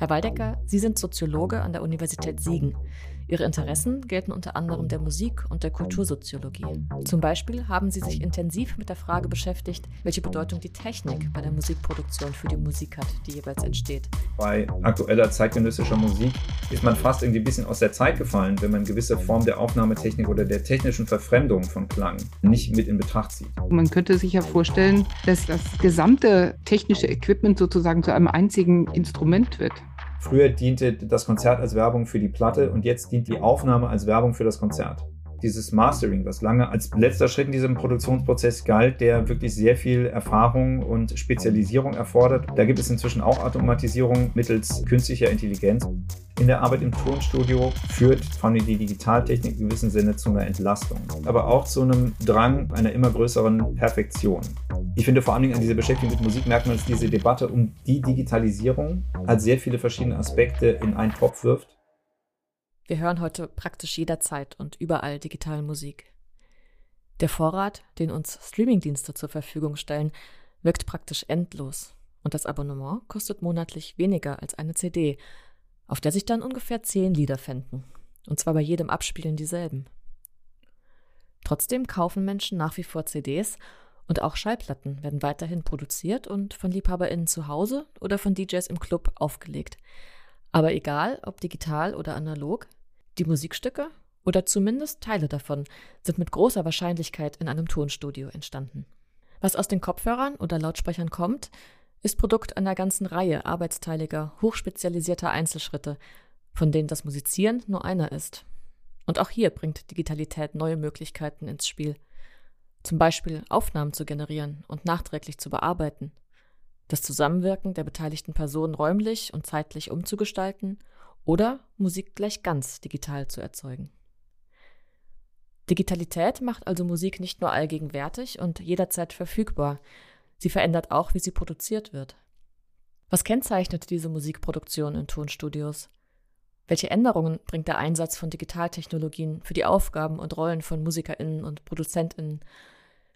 Herr Waldecker, Sie sind Soziologe an der Universität Siegen. Ihre Interessen gelten unter anderem der Musik- und der Kultursoziologie. Zum Beispiel haben Sie sich intensiv mit der Frage beschäftigt, welche Bedeutung die Technik bei der Musikproduktion für die Musik hat, die jeweils entsteht. Bei aktueller zeitgenössischer Musik ist man fast irgendwie ein bisschen aus der Zeit gefallen, wenn man gewisse Form der Aufnahmetechnik oder der technischen Verfremdung von Klang nicht mit in Betracht zieht. Man könnte sich ja vorstellen, dass das gesamte technische Equipment sozusagen zu einem einzigen Instrument wird. Früher diente das Konzert als Werbung für die Platte und jetzt dient die Aufnahme als Werbung für das Konzert. Dieses Mastering, was lange als letzter Schritt in diesem Produktionsprozess galt, der wirklich sehr viel Erfahrung und Spezialisierung erfordert. Da gibt es inzwischen auch Automatisierung mittels künstlicher Intelligenz. In der Arbeit im Tonstudio führt vor allem die Digitaltechnik in gewissem Sinne zu einer Entlastung, aber auch zu einem Drang einer immer größeren Perfektion. Ich finde vor allen Dingen an dieser Beschäftigung mit Musik merkt man, dass diese Debatte um die Digitalisierung halt sehr viele verschiedene Aspekte in einen Topf wirft. Wir hören heute praktisch jederzeit und überall digitale Musik. Der Vorrat, den uns Streamingdienste zur Verfügung stellen, wirkt praktisch endlos und das Abonnement kostet monatlich weniger als eine CD, auf der sich dann ungefähr zehn Lieder fänden, und zwar bei jedem Abspielen dieselben. Trotzdem kaufen Menschen nach wie vor CDs und auch Schallplatten werden weiterhin produziert und von LiebhaberInnen zu Hause oder von DJs im Club aufgelegt. Aber egal, ob digital oder analog, die Musikstücke oder zumindest Teile davon sind mit großer Wahrscheinlichkeit in einem Tonstudio entstanden. Was aus den Kopfhörern oder Lautsprechern kommt, ist Produkt einer ganzen Reihe arbeitsteiliger, hochspezialisierter Einzelschritte, von denen das Musizieren nur einer ist. Und auch hier bringt Digitalität neue Möglichkeiten ins Spiel zum Beispiel Aufnahmen zu generieren und nachträglich zu bearbeiten, das Zusammenwirken der beteiligten Personen räumlich und zeitlich umzugestalten oder Musik gleich ganz digital zu erzeugen. Digitalität macht also Musik nicht nur allgegenwärtig und jederzeit verfügbar, sie verändert auch, wie sie produziert wird. Was kennzeichnet diese Musikproduktion in Tonstudios? Welche Änderungen bringt der Einsatz von Digitaltechnologien für die Aufgaben und Rollen von Musikerinnen und Produzentinnen?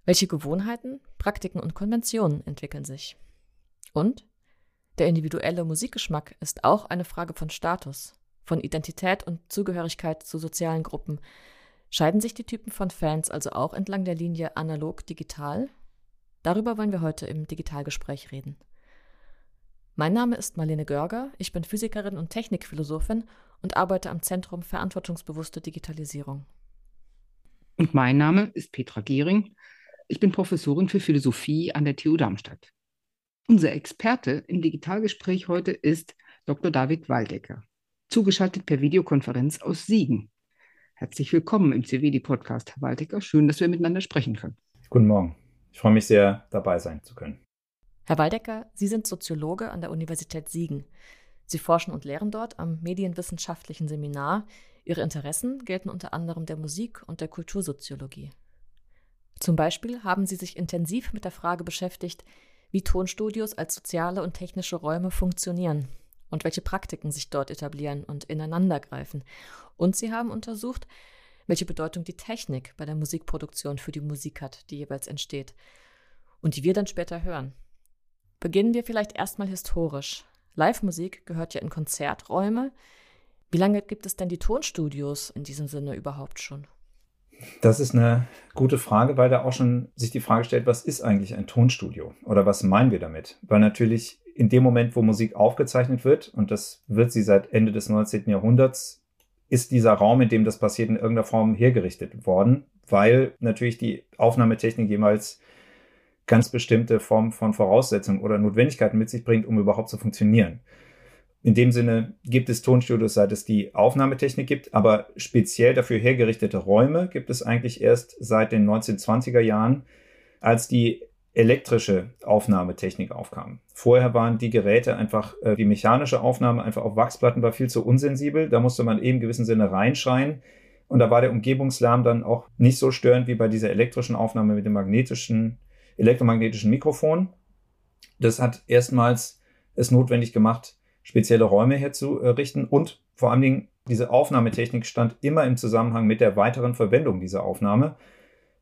Welche Gewohnheiten, Praktiken und Konventionen entwickeln sich? Und der individuelle Musikgeschmack ist auch eine Frage von Status, von Identität und Zugehörigkeit zu sozialen Gruppen. Scheiden sich die Typen von Fans also auch entlang der Linie analog-digital? Darüber wollen wir heute im Digitalgespräch reden. Mein Name ist Marlene Görger, ich bin Physikerin und Technikphilosophin und arbeite am Zentrum Verantwortungsbewusste Digitalisierung. Und mein Name ist Petra Gehring. Ich bin Professorin für Philosophie an der TU Darmstadt. Unser Experte im Digitalgespräch heute ist Dr. David Waldecker, zugeschaltet per Videokonferenz aus Siegen. Herzlich willkommen im CWD-Podcast, Herr Waldecker. Schön, dass wir miteinander sprechen können. Guten Morgen. Ich freue mich sehr, dabei sein zu können. Herr Waldecker, Sie sind Soziologe an der Universität Siegen. Sie forschen und lehren dort am medienwissenschaftlichen Seminar. Ihre Interessen gelten unter anderem der Musik- und der Kultursoziologie. Zum Beispiel haben Sie sich intensiv mit der Frage beschäftigt, wie Tonstudios als soziale und technische Räume funktionieren und welche Praktiken sich dort etablieren und ineinandergreifen. Und Sie haben untersucht, welche Bedeutung die Technik bei der Musikproduktion für die Musik hat, die jeweils entsteht und die wir dann später hören. Beginnen wir vielleicht erstmal historisch. Live-Musik gehört ja in Konzerträume. Wie lange gibt es denn die Tonstudios in diesem Sinne überhaupt schon? Das ist eine gute Frage, weil da auch schon sich die Frage stellt, was ist eigentlich ein Tonstudio oder was meinen wir damit? Weil natürlich in dem Moment, wo Musik aufgezeichnet wird, und das wird sie seit Ende des 19. Jahrhunderts, ist dieser Raum, in dem das passiert, in irgendeiner Form hergerichtet worden, weil natürlich die Aufnahmetechnik jemals ganz bestimmte Formen von Voraussetzungen oder Notwendigkeiten mit sich bringt, um überhaupt zu funktionieren. In dem Sinne gibt es Tonstudios, seit es die Aufnahmetechnik gibt, aber speziell dafür hergerichtete Räume gibt es eigentlich erst seit den 1920er Jahren, als die elektrische Aufnahmetechnik aufkam. Vorher waren die Geräte einfach, äh, die mechanische Aufnahme einfach auf Wachsplatten war viel zu unsensibel. Da musste man eben in gewissem Sinne reinschreien. Und da war der Umgebungslärm dann auch nicht so störend wie bei dieser elektrischen Aufnahme mit dem magnetischen, elektromagnetischen Mikrofon. Das hat erstmals es notwendig gemacht, spezielle Räume herzurichten und vor allen Dingen diese Aufnahmetechnik stand immer im Zusammenhang mit der weiteren Verwendung dieser Aufnahme.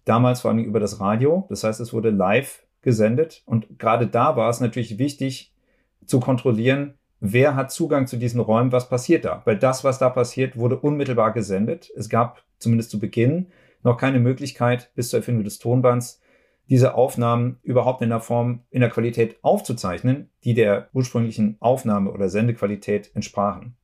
Damals vor allen Dingen über das Radio. Das heißt, es wurde live gesendet. Und gerade da war es natürlich wichtig zu kontrollieren, wer hat Zugang zu diesen Räumen, was passiert da? Weil das, was da passiert, wurde unmittelbar gesendet. Es gab zumindest zu Beginn noch keine Möglichkeit bis zur Erfindung des Tonbands, diese Aufnahmen überhaupt in der Form, in der Qualität aufzuzeichnen, die der ursprünglichen Aufnahme- oder Sendequalität entsprachen.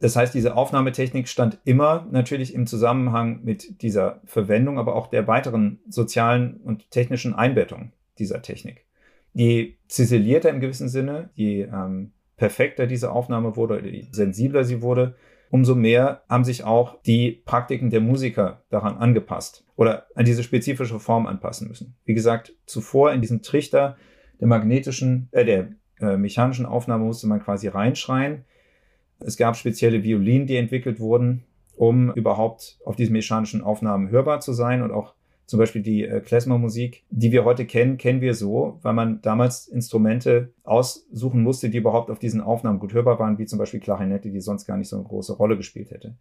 Das heißt, diese Aufnahmetechnik stand immer natürlich im Zusammenhang mit dieser Verwendung, aber auch der weiteren sozialen und technischen Einbettung dieser Technik. Je ziselierter im gewissen Sinne, je ähm, perfekter diese Aufnahme wurde, je sensibler sie wurde, umso mehr haben sich auch die Praktiken der Musiker daran angepasst oder an diese spezifische Form anpassen müssen. Wie gesagt, zuvor in diesen Trichter der magnetischen, äh, der äh, mechanischen Aufnahme musste man quasi reinschreien. Es gab spezielle Violinen, die entwickelt wurden, um überhaupt auf diesen mechanischen Aufnahmen hörbar zu sein und auch zum Beispiel die äh, Klezmer-Musik, die wir heute kennen, kennen wir so, weil man damals Instrumente aussuchen musste, die überhaupt auf diesen Aufnahmen gut hörbar waren, wie zum Beispiel Klarinette, die sonst gar nicht so eine große Rolle gespielt hätte.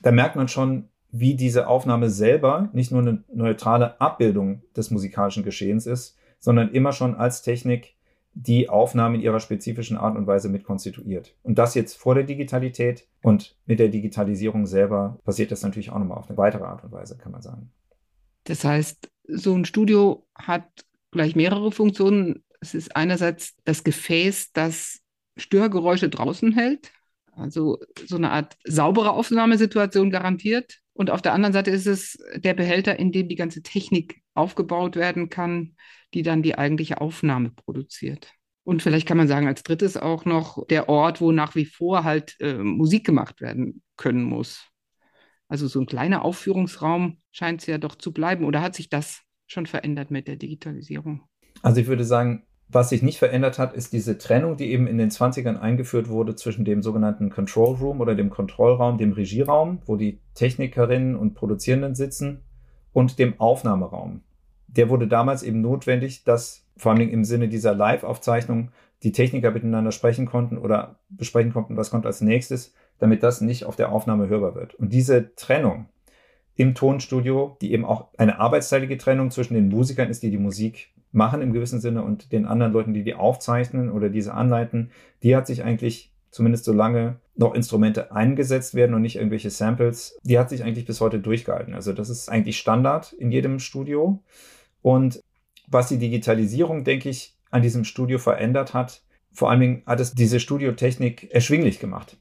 Da merkt man schon, wie diese Aufnahme selber nicht nur eine neutrale Abbildung des musikalischen Geschehens ist, sondern immer schon als Technik die Aufnahme in ihrer spezifischen Art und Weise mit konstituiert. Und das jetzt vor der Digitalität und mit der Digitalisierung selber passiert das natürlich auch nochmal auf eine weitere Art und Weise, kann man sagen. Das heißt, so ein Studio hat gleich mehrere Funktionen. Es ist einerseits das Gefäß, das Störgeräusche draußen hält, also so eine Art saubere Aufnahmesituation garantiert. Und auf der anderen Seite ist es der Behälter, in dem die ganze Technik aufgebaut werden kann, die dann die eigentliche Aufnahme produziert. Und vielleicht kann man sagen, als drittes auch noch der Ort, wo nach wie vor halt äh, Musik gemacht werden können muss. Also so ein kleiner Aufführungsraum scheint es ja doch zu bleiben. Oder hat sich das schon verändert mit der Digitalisierung? Also ich würde sagen, was sich nicht verändert hat, ist diese Trennung, die eben in den 20ern eingeführt wurde zwischen dem sogenannten Control Room oder dem Kontrollraum, dem Regieraum, wo die Technikerinnen und Produzierenden sitzen, und dem Aufnahmeraum. Der wurde damals eben notwendig, dass vor allem im Sinne dieser Live-Aufzeichnung die Techniker miteinander sprechen konnten oder besprechen konnten, was kommt als nächstes, damit das nicht auf der Aufnahme hörbar wird. Und diese Trennung im Tonstudio, die eben auch eine arbeitsteilige Trennung zwischen den Musikern ist, die die Musik machen im gewissen Sinne und den anderen Leuten, die die aufzeichnen oder diese anleiten, die hat sich eigentlich zumindest solange noch Instrumente eingesetzt werden und nicht irgendwelche Samples, die hat sich eigentlich bis heute durchgehalten. Also das ist eigentlich Standard in jedem Studio. Und was die Digitalisierung, denke ich, an diesem Studio verändert hat. Vor allen Dingen hat es diese Studiotechnik erschwinglich gemacht.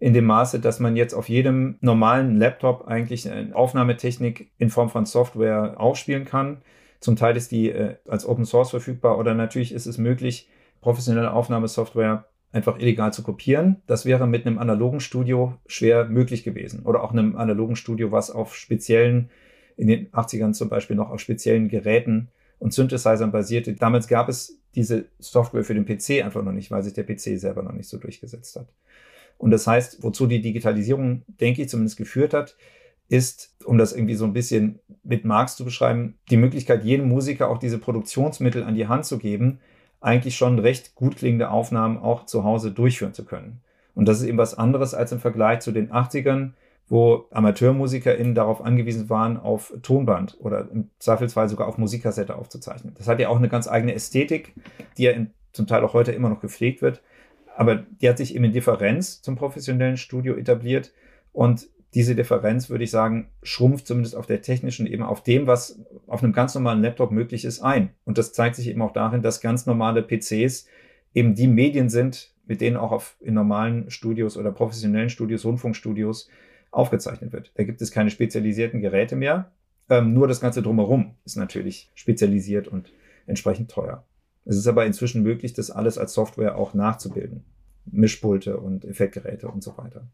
In dem Maße, dass man jetzt auf jedem normalen Laptop eigentlich eine Aufnahmetechnik in Form von Software aufspielen kann. Zum Teil ist die äh, als Open Source verfügbar oder natürlich ist es möglich, professionelle Aufnahmesoftware einfach illegal zu kopieren. Das wäre mit einem analogen Studio schwer möglich gewesen. Oder auch einem analogen Studio, was auf speziellen, in den 80ern zum Beispiel noch auf speziellen Geräten und Synthesizern basierte. Damals gab es diese Software für den PC einfach noch nicht, weil sich der PC selber noch nicht so durchgesetzt hat. Und das heißt, wozu die Digitalisierung, denke ich, zumindest geführt hat, ist, um das irgendwie so ein bisschen mit Marx zu beschreiben, die Möglichkeit, jedem Musiker auch diese Produktionsmittel an die Hand zu geben, eigentlich schon recht gut klingende Aufnahmen auch zu Hause durchführen zu können. Und das ist eben was anderes als im Vergleich zu den 80ern, wo AmateurmusikerInnen darauf angewiesen waren, auf Tonband oder im Zweifelsfall sogar auf Musikkassette aufzuzeichnen. Das hat ja auch eine ganz eigene Ästhetik, die ja in, zum Teil auch heute immer noch gepflegt wird. Aber die hat sich eben in Differenz zum professionellen Studio etabliert. Und diese Differenz, würde ich sagen, schrumpft zumindest auf der technischen Ebene, auf dem, was auf einem ganz normalen Laptop möglich ist, ein. Und das zeigt sich eben auch darin, dass ganz normale PCs eben die Medien sind, mit denen auch auf, in normalen Studios oder professionellen Studios, Rundfunkstudios aufgezeichnet wird. Da gibt es keine spezialisierten Geräte mehr. Ähm, nur das Ganze drumherum ist natürlich spezialisiert und entsprechend teuer. Es ist aber inzwischen möglich, das alles als Software auch nachzubilden. Mischpulte und Effektgeräte und so weiter.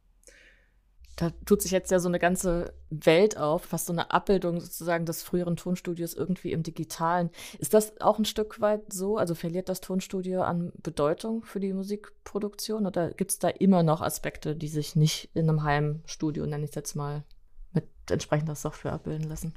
Da tut sich jetzt ja so eine ganze Welt auf, fast so eine Abbildung sozusagen des früheren Tonstudios irgendwie im Digitalen. Ist das auch ein Stück weit so? Also verliert das Tonstudio an Bedeutung für die Musikproduktion oder gibt es da immer noch Aspekte, die sich nicht in einem Heimstudio, nenne ich es jetzt mal, mit entsprechender Software abbilden lassen?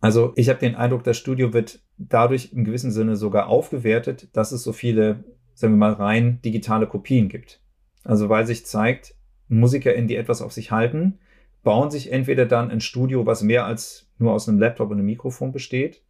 Also ich habe den Eindruck, das Studio wird dadurch im gewissen Sinne sogar aufgewertet, dass es so viele, sagen wir mal, rein digitale Kopien gibt. Also weil sich zeigt, MusikerInnen, die etwas auf sich halten, bauen sich entweder dann ein Studio, was mehr als nur aus einem Laptop und einem Mikrofon besteht,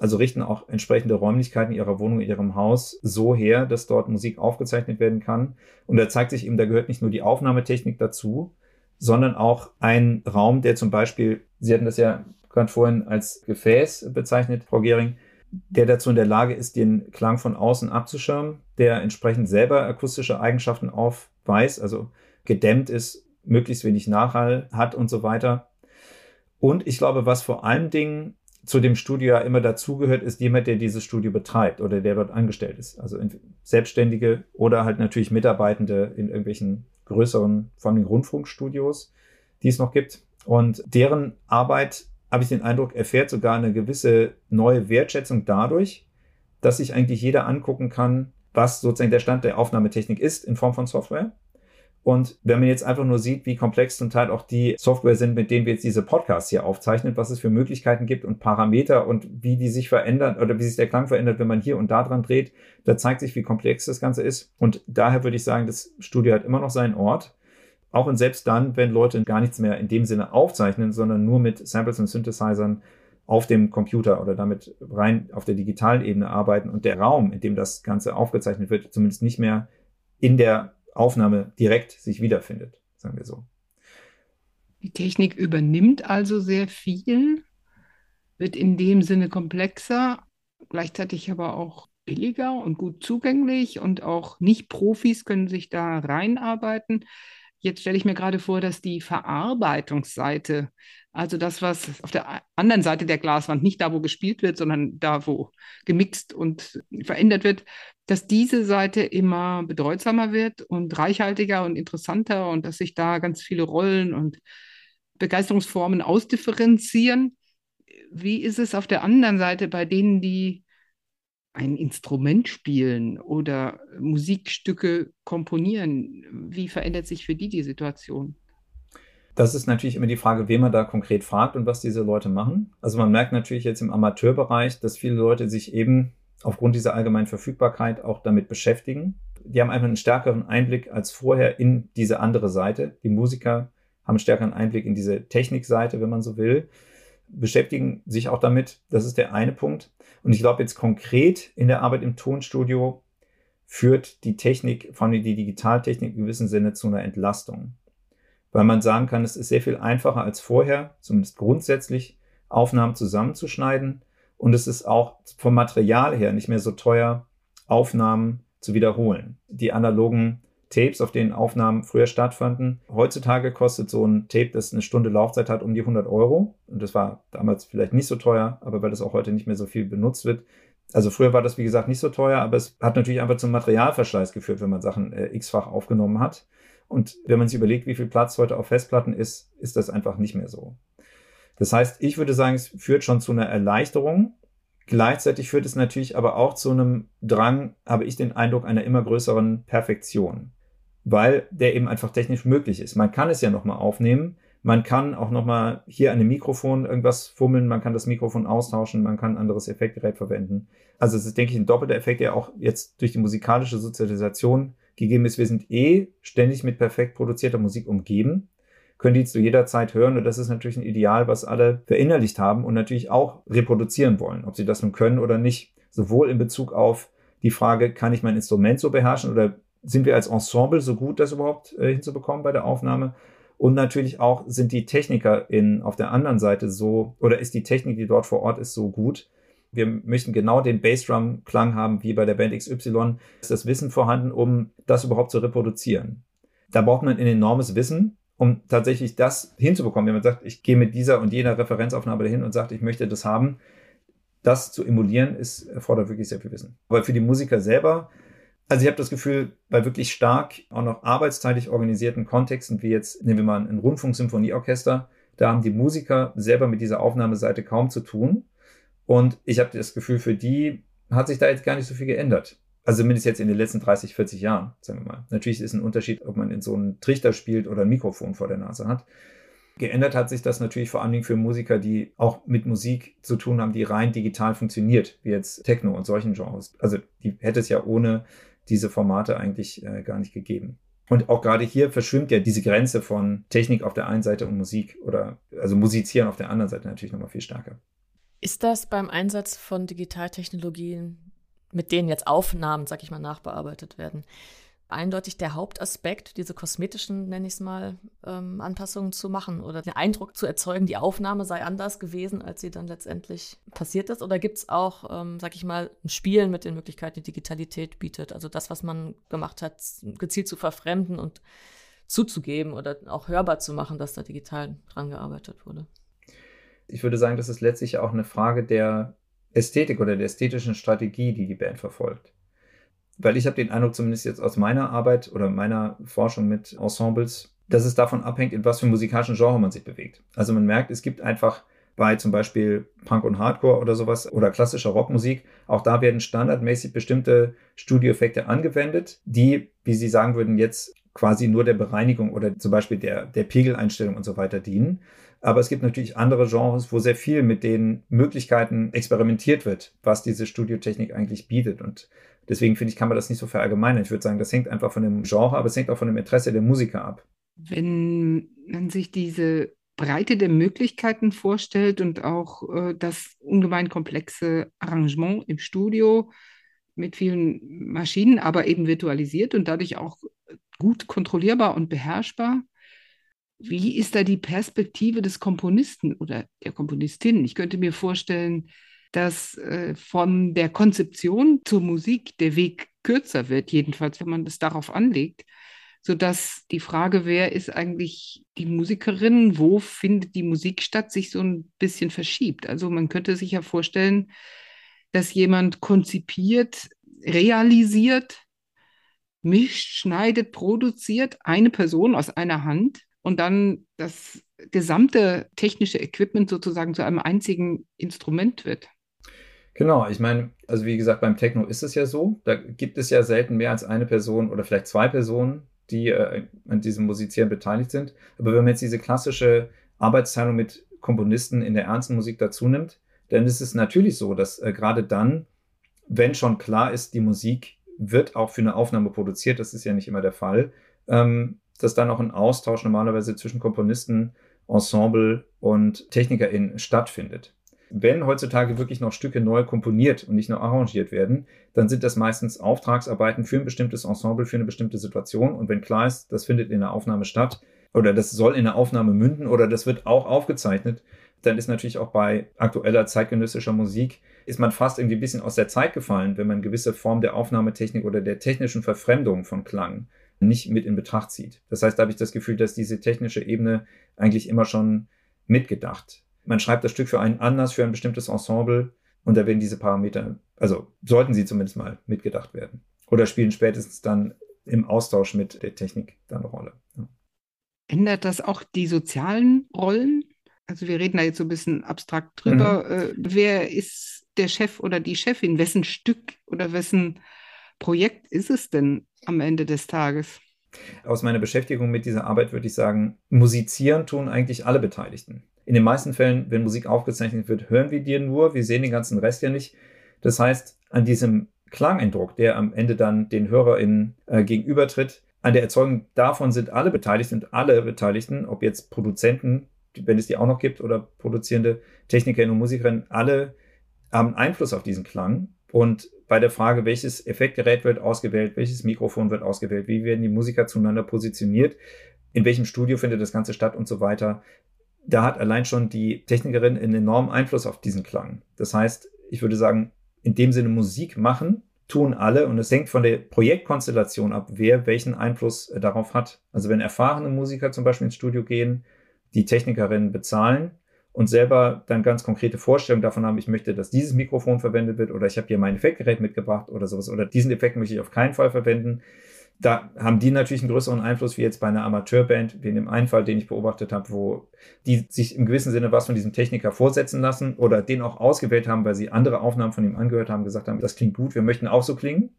also richten auch entsprechende Räumlichkeiten ihrer Wohnung, ihrem Haus so her, dass dort Musik aufgezeichnet werden kann. Und da zeigt sich eben, da gehört nicht nur die Aufnahmetechnik dazu, sondern auch ein Raum, der zum Beispiel, Sie hatten das ja gerade vorhin als Gefäß bezeichnet, Frau Gehring, der dazu in der Lage ist, den Klang von außen abzuschirmen, der entsprechend selber akustische Eigenschaften aufweist, also gedämmt ist, möglichst wenig Nachhall hat und so weiter. Und ich glaube, was vor allen Dingen zu dem Studio ja immer dazugehört, ist jemand, der dieses Studio betreibt oder der dort angestellt ist. Also Selbstständige oder halt natürlich Mitarbeitende in irgendwelchen größeren, vor allem Rundfunkstudios, die es noch gibt. Und deren Arbeit, habe ich den Eindruck, erfährt sogar eine gewisse neue Wertschätzung dadurch, dass sich eigentlich jeder angucken kann, was sozusagen der Stand der Aufnahmetechnik ist in Form von Software und wenn man jetzt einfach nur sieht, wie komplex zum Teil auch die Software sind, mit denen wir jetzt diese Podcasts hier aufzeichnen, was es für Möglichkeiten gibt und Parameter und wie die sich verändern oder wie sich der Klang verändert, wenn man hier und da dran dreht, da zeigt sich, wie komplex das Ganze ist. Und daher würde ich sagen, das Studio hat immer noch seinen Ort. Auch und selbst dann, wenn Leute gar nichts mehr in dem Sinne aufzeichnen, sondern nur mit Samples und Synthesizern auf dem Computer oder damit rein auf der digitalen Ebene arbeiten und der Raum, in dem das Ganze aufgezeichnet wird, zumindest nicht mehr in der Aufnahme direkt sich wiederfindet, sagen wir so. Die Technik übernimmt also sehr viel, wird in dem Sinne komplexer, gleichzeitig aber auch billiger und gut zugänglich und auch Nicht-Profis können sich da reinarbeiten. Jetzt stelle ich mir gerade vor, dass die Verarbeitungsseite, also das, was auf der anderen Seite der Glaswand, nicht da, wo gespielt wird, sondern da, wo gemixt und verändert wird, dass diese Seite immer bedeutsamer wird und reichhaltiger und interessanter und dass sich da ganz viele Rollen und Begeisterungsformen ausdifferenzieren. Wie ist es auf der anderen Seite bei denen, die ein Instrument spielen oder Musikstücke komponieren? Wie verändert sich für die die Situation? Das ist natürlich immer die Frage, wen man da konkret fragt und was diese Leute machen. Also man merkt natürlich jetzt im Amateurbereich, dass viele Leute sich eben aufgrund dieser allgemeinen Verfügbarkeit auch damit beschäftigen. Die haben einfach einen stärkeren Einblick als vorher in diese andere Seite. Die Musiker haben einen stärkeren Einblick in diese Technikseite, wenn man so will beschäftigen sich auch damit. Das ist der eine Punkt. Und ich glaube jetzt konkret in der Arbeit im Tonstudio führt die Technik, vor allem die Digitaltechnik in gewissem Sinne zu einer Entlastung. Weil man sagen kann, es ist sehr viel einfacher als vorher, zumindest grundsätzlich, Aufnahmen zusammenzuschneiden. Und es ist auch vom Material her nicht mehr so teuer, Aufnahmen zu wiederholen. Die analogen Tapes, auf denen Aufnahmen früher stattfanden. Heutzutage kostet so ein Tape, das eine Stunde Laufzeit hat, um die 100 Euro. Und das war damals vielleicht nicht so teuer, aber weil das auch heute nicht mehr so viel benutzt wird. Also früher war das, wie gesagt, nicht so teuer, aber es hat natürlich einfach zum Materialverschleiß geführt, wenn man Sachen äh, x-fach aufgenommen hat. Und wenn man sich überlegt, wie viel Platz heute auf Festplatten ist, ist das einfach nicht mehr so. Das heißt, ich würde sagen, es führt schon zu einer Erleichterung. Gleichzeitig führt es natürlich aber auch zu einem Drang, habe ich den Eindruck, einer immer größeren Perfektion weil der eben einfach technisch möglich ist. Man kann es ja nochmal aufnehmen. Man kann auch nochmal hier an dem Mikrofon irgendwas fummeln. Man kann das Mikrofon austauschen. Man kann ein anderes Effektgerät verwenden. Also es ist, denke ich, ein doppelter Effekt, der auch jetzt durch die musikalische Sozialisation gegeben ist. Wir sind eh ständig mit perfekt produzierter Musik umgeben, können die zu jeder Zeit hören. Und das ist natürlich ein Ideal, was alle verinnerlicht haben und natürlich auch reproduzieren wollen, ob sie das nun können oder nicht. Sowohl in Bezug auf die Frage, kann ich mein Instrument so beherrschen oder sind wir als Ensemble so gut, das überhaupt äh, hinzubekommen bei der Aufnahme? Und natürlich auch sind die Techniker in, auf der anderen Seite so, oder ist die Technik, die dort vor Ort ist, so gut? Wir möchten genau den Bassdrum-Klang haben wie bei der Band XY. Ist das Wissen vorhanden, um das überhaupt zu reproduzieren? Da braucht man ein enormes Wissen, um tatsächlich das hinzubekommen. Wenn man sagt, ich gehe mit dieser und jener Referenzaufnahme dahin und sagt, ich möchte das haben, das zu emulieren, ist, erfordert wirklich sehr viel Wissen. Aber für die Musiker selber also ich habe das Gefühl, bei wirklich stark auch noch arbeitsteilig organisierten Kontexten, wie jetzt nehmen wir mal ein Rundfunksymphonieorchester, da haben die Musiker selber mit dieser Aufnahmeseite kaum zu tun. Und ich habe das Gefühl, für die hat sich da jetzt gar nicht so viel geändert. Also zumindest jetzt in den letzten 30, 40 Jahren, sagen wir mal. Natürlich ist ein Unterschied, ob man in so einen Trichter spielt oder ein Mikrofon vor der Nase hat. Geändert hat sich das natürlich vor allen Dingen für Musiker, die auch mit Musik zu tun haben, die rein digital funktioniert, wie jetzt Techno und solchen Genres. Also die hätte es ja ohne diese Formate eigentlich äh, gar nicht gegeben. Und auch gerade hier verschwimmt ja diese Grenze von Technik auf der einen Seite und Musik oder also Musizieren auf der anderen Seite natürlich nochmal viel stärker. Ist das beim Einsatz von Digitaltechnologien, mit denen jetzt Aufnahmen, sag ich mal, nachbearbeitet werden, eindeutig der Hauptaspekt, diese kosmetischen, nenne ich es mal, ähm, Anpassungen zu machen oder den Eindruck zu erzeugen, die Aufnahme sei anders gewesen, als sie dann letztendlich passiert ist? Oder gibt es auch, ähm, sag ich mal, ein Spielen mit den Möglichkeiten, die Digitalität bietet? Also das, was man gemacht hat, gezielt zu verfremden und zuzugeben oder auch hörbar zu machen, dass da digital dran gearbeitet wurde? Ich würde sagen, das ist letztlich auch eine Frage der Ästhetik oder der ästhetischen Strategie, die die Band verfolgt weil ich habe den Eindruck, zumindest jetzt aus meiner Arbeit oder meiner Forschung mit Ensembles, dass es davon abhängt, in was für musikalischen Genre man sich bewegt. Also man merkt, es gibt einfach bei zum Beispiel Punk und Hardcore oder sowas oder klassischer Rockmusik, auch da werden standardmäßig bestimmte Studioeffekte angewendet, die, wie Sie sagen würden, jetzt quasi nur der Bereinigung oder zum Beispiel der, der Pegeleinstellung und so weiter dienen. Aber es gibt natürlich andere Genres, wo sehr viel mit den Möglichkeiten experimentiert wird, was diese Studiotechnik eigentlich bietet. Und Deswegen finde ich, kann man das nicht so verallgemeinern. Ich würde sagen, das hängt einfach von dem Genre, aber es hängt auch von dem Interesse der Musiker ab. Wenn man sich diese Breite der Möglichkeiten vorstellt und auch äh, das ungemein komplexe Arrangement im Studio mit vielen Maschinen, aber eben virtualisiert und dadurch auch gut kontrollierbar und beherrschbar. Wie ist da die Perspektive des Komponisten oder der Komponistin? Ich könnte mir vorstellen, dass äh, von der Konzeption zur Musik der Weg kürzer wird, jedenfalls wenn man das darauf anlegt, sodass die Frage, wer ist eigentlich die Musikerin, wo findet die Musik statt, sich so ein bisschen verschiebt. Also man könnte sich ja vorstellen, dass jemand konzipiert, realisiert, mischt, schneidet, produziert, eine Person aus einer Hand und dann das gesamte technische Equipment sozusagen zu einem einzigen Instrument wird. Genau, ich meine, also wie gesagt, beim Techno ist es ja so, da gibt es ja selten mehr als eine Person oder vielleicht zwei Personen, die äh, an diesem Musizieren beteiligt sind. Aber wenn man jetzt diese klassische Arbeitsteilung mit Komponisten in der ernsten Musik dazu nimmt, dann ist es natürlich so, dass äh, gerade dann, wenn schon klar ist, die Musik wird auch für eine Aufnahme produziert, das ist ja nicht immer der Fall, ähm, dass dann auch ein Austausch normalerweise zwischen Komponisten, Ensemble und TechnikerInnen stattfindet wenn heutzutage wirklich noch Stücke neu komponiert und nicht nur arrangiert werden, dann sind das meistens Auftragsarbeiten für ein bestimmtes Ensemble, für eine bestimmte Situation. Und wenn klar ist, das findet in der Aufnahme statt oder das soll in der Aufnahme münden oder das wird auch aufgezeichnet, dann ist natürlich auch bei aktueller zeitgenössischer Musik, ist man fast irgendwie ein bisschen aus der Zeit gefallen, wenn man gewisse Form der Aufnahmetechnik oder der technischen Verfremdung von Klang nicht mit in Betracht zieht. Das heißt, da habe ich das Gefühl, dass diese technische Ebene eigentlich immer schon mitgedacht man schreibt das Stück für einen Anlass, für ein bestimmtes Ensemble und da werden diese Parameter, also sollten sie zumindest mal mitgedacht werden. Oder spielen spätestens dann im Austausch mit der Technik dann eine Rolle. Ja. Ändert das auch die sozialen Rollen? Also wir reden da jetzt so ein bisschen abstrakt drüber. Mhm. Äh, wer ist der Chef oder die Chefin? Wessen Stück oder wessen Projekt ist es denn am Ende des Tages? Aus meiner Beschäftigung mit dieser Arbeit würde ich sagen, musizieren tun eigentlich alle Beteiligten. In den meisten Fällen, wenn Musik aufgezeichnet wird, hören wir dir nur, wir sehen den ganzen Rest ja nicht. Das heißt, an diesem Klangeindruck, der am Ende dann den HörerInnen äh, gegenübertritt, an der Erzeugung davon sind alle beteiligt, sind alle Beteiligten, ob jetzt Produzenten, wenn es die auch noch gibt, oder produzierende Technikerinnen und Musikerinnen, alle haben Einfluss auf diesen Klang. Und bei der Frage, welches Effektgerät wird ausgewählt, welches Mikrofon wird ausgewählt, wie werden die Musiker zueinander positioniert, in welchem Studio findet das Ganze statt und so weiter, da hat allein schon die Technikerin einen enormen Einfluss auf diesen Klang. Das heißt, ich würde sagen, in dem Sinne Musik machen, tun alle und es hängt von der Projektkonstellation ab, wer welchen Einfluss äh, darauf hat. Also wenn erfahrene Musiker zum Beispiel ins Studio gehen, die Technikerinnen bezahlen und selber dann ganz konkrete Vorstellungen davon haben, ich möchte, dass dieses Mikrofon verwendet wird oder ich habe hier mein Effektgerät mitgebracht oder sowas oder diesen Effekt möchte ich auf keinen Fall verwenden, da haben die natürlich einen größeren Einfluss wie jetzt bei einer Amateurband, wie in dem einen Fall, den ich beobachtet habe, wo die sich im gewissen Sinne was von diesem Techniker vorsetzen lassen oder den auch ausgewählt haben, weil sie andere Aufnahmen von ihm angehört haben, gesagt haben, das klingt gut, wir möchten auch so klingen.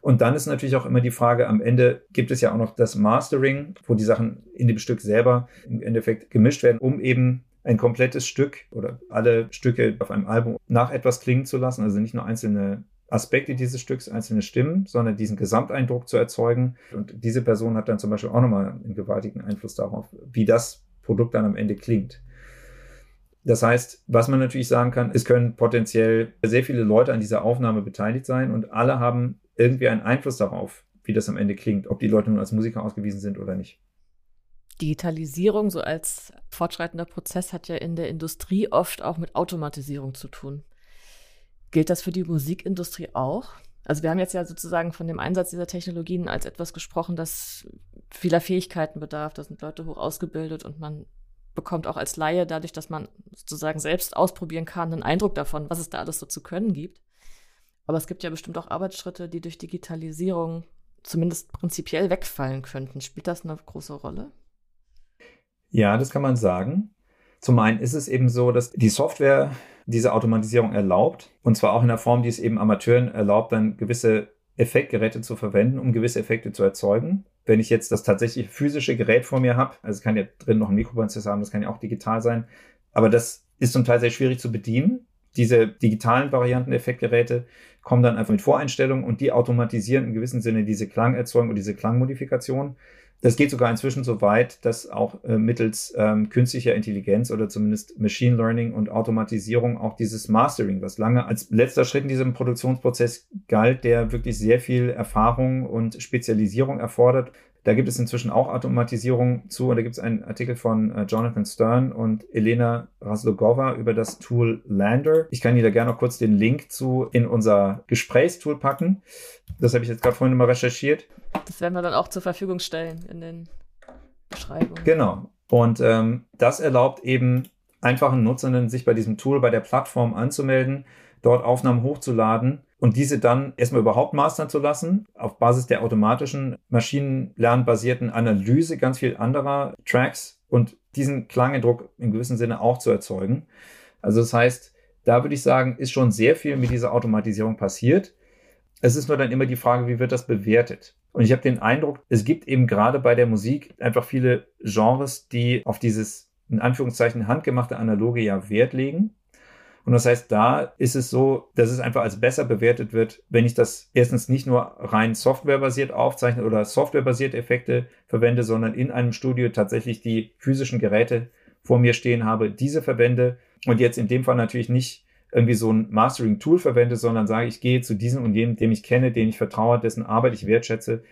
Und dann ist natürlich auch immer die Frage, am Ende gibt es ja auch noch das Mastering, wo die Sachen in dem Stück selber im Endeffekt gemischt werden, um eben ein komplettes Stück oder alle Stücke auf einem Album nach etwas klingen zu lassen, also nicht nur einzelne Aspekte dieses Stücks, einzelne Stimmen, sondern diesen Gesamteindruck zu erzeugen. Und diese Person hat dann zum Beispiel auch nochmal einen gewaltigen Einfluss darauf, wie das Produkt dann am Ende klingt. Das heißt, was man natürlich sagen kann, es können potenziell sehr viele Leute an dieser Aufnahme beteiligt sein und alle haben irgendwie einen Einfluss darauf, wie das am Ende klingt, ob die Leute nun als Musiker ausgewiesen sind oder nicht. Digitalisierung so als fortschreitender Prozess hat ja in der Industrie oft auch mit Automatisierung zu tun. Gilt das für die Musikindustrie auch? Also wir haben jetzt ja sozusagen von dem Einsatz dieser Technologien als etwas gesprochen, das vieler Fähigkeiten bedarf. Da sind Leute hoch ausgebildet und man bekommt auch als Laie dadurch, dass man sozusagen selbst ausprobieren kann, einen Eindruck davon, was es da alles so zu können gibt. Aber es gibt ja bestimmt auch Arbeitsschritte, die durch Digitalisierung zumindest prinzipiell wegfallen könnten. Spielt das eine große Rolle? Ja, das kann man sagen. Zum einen ist es eben so, dass die Software diese Automatisierung erlaubt und zwar auch in der Form, die es eben Amateuren erlaubt, dann gewisse Effektgeräte zu verwenden, um gewisse Effekte zu erzeugen. Wenn ich jetzt das tatsächlich physische Gerät vor mir habe, also es kann ja drin noch ein Mikroprozessor haben, das kann ja auch digital sein, aber das ist zum Teil sehr schwierig zu bedienen. Diese digitalen Varianten Effektgeräte kommen dann einfach mit Voreinstellungen und die automatisieren in gewissem Sinne diese Klangerzeugung und diese Klangmodifikation. Das geht sogar inzwischen so weit, dass auch äh, mittels ähm, künstlicher Intelligenz oder zumindest Machine Learning und Automatisierung auch dieses Mastering, was lange als letzter Schritt in diesem Produktionsprozess galt, der wirklich sehr viel Erfahrung und Spezialisierung erfordert, da gibt es inzwischen auch Automatisierung zu. Und da gibt es einen Artikel von äh, Jonathan Stern und Elena Raslogova über das Tool Lander. Ich kann Ihnen da gerne noch kurz den Link zu in unser Gesprächstool packen. Das habe ich jetzt gerade vorhin mal recherchiert. Das werden wir dann auch zur Verfügung stellen in den Beschreibungen. Genau. Und ähm, das erlaubt eben einfachen Nutzenden, sich bei diesem Tool, bei der Plattform anzumelden, dort Aufnahmen hochzuladen und diese dann erstmal überhaupt mastern zu lassen, auf Basis der automatischen, maschinenlernbasierten Analyse ganz viel anderer Tracks und diesen Klangendruck in gewissem Sinne auch zu erzeugen. Also das heißt, da würde ich sagen, ist schon sehr viel mit dieser Automatisierung passiert. Es ist nur dann immer die Frage, wie wird das bewertet? Und ich habe den Eindruck, es gibt eben gerade bei der Musik einfach viele Genres, die auf dieses in Anführungszeichen handgemachte Analoge ja Wert legen und das heißt, da ist es so, dass es einfach als besser bewertet wird, wenn ich das erstens nicht nur rein softwarebasiert aufzeichne oder softwarebasierte Effekte verwende, sondern in einem Studio tatsächlich die physischen Geräte vor mir stehen habe, diese verwende und jetzt in dem Fall natürlich nicht irgendwie so ein Mastering-Tool verwende, sondern sage, ich gehe zu diesem und jenem, dem ich kenne, den ich vertraue, dessen Arbeit ich wertschätze,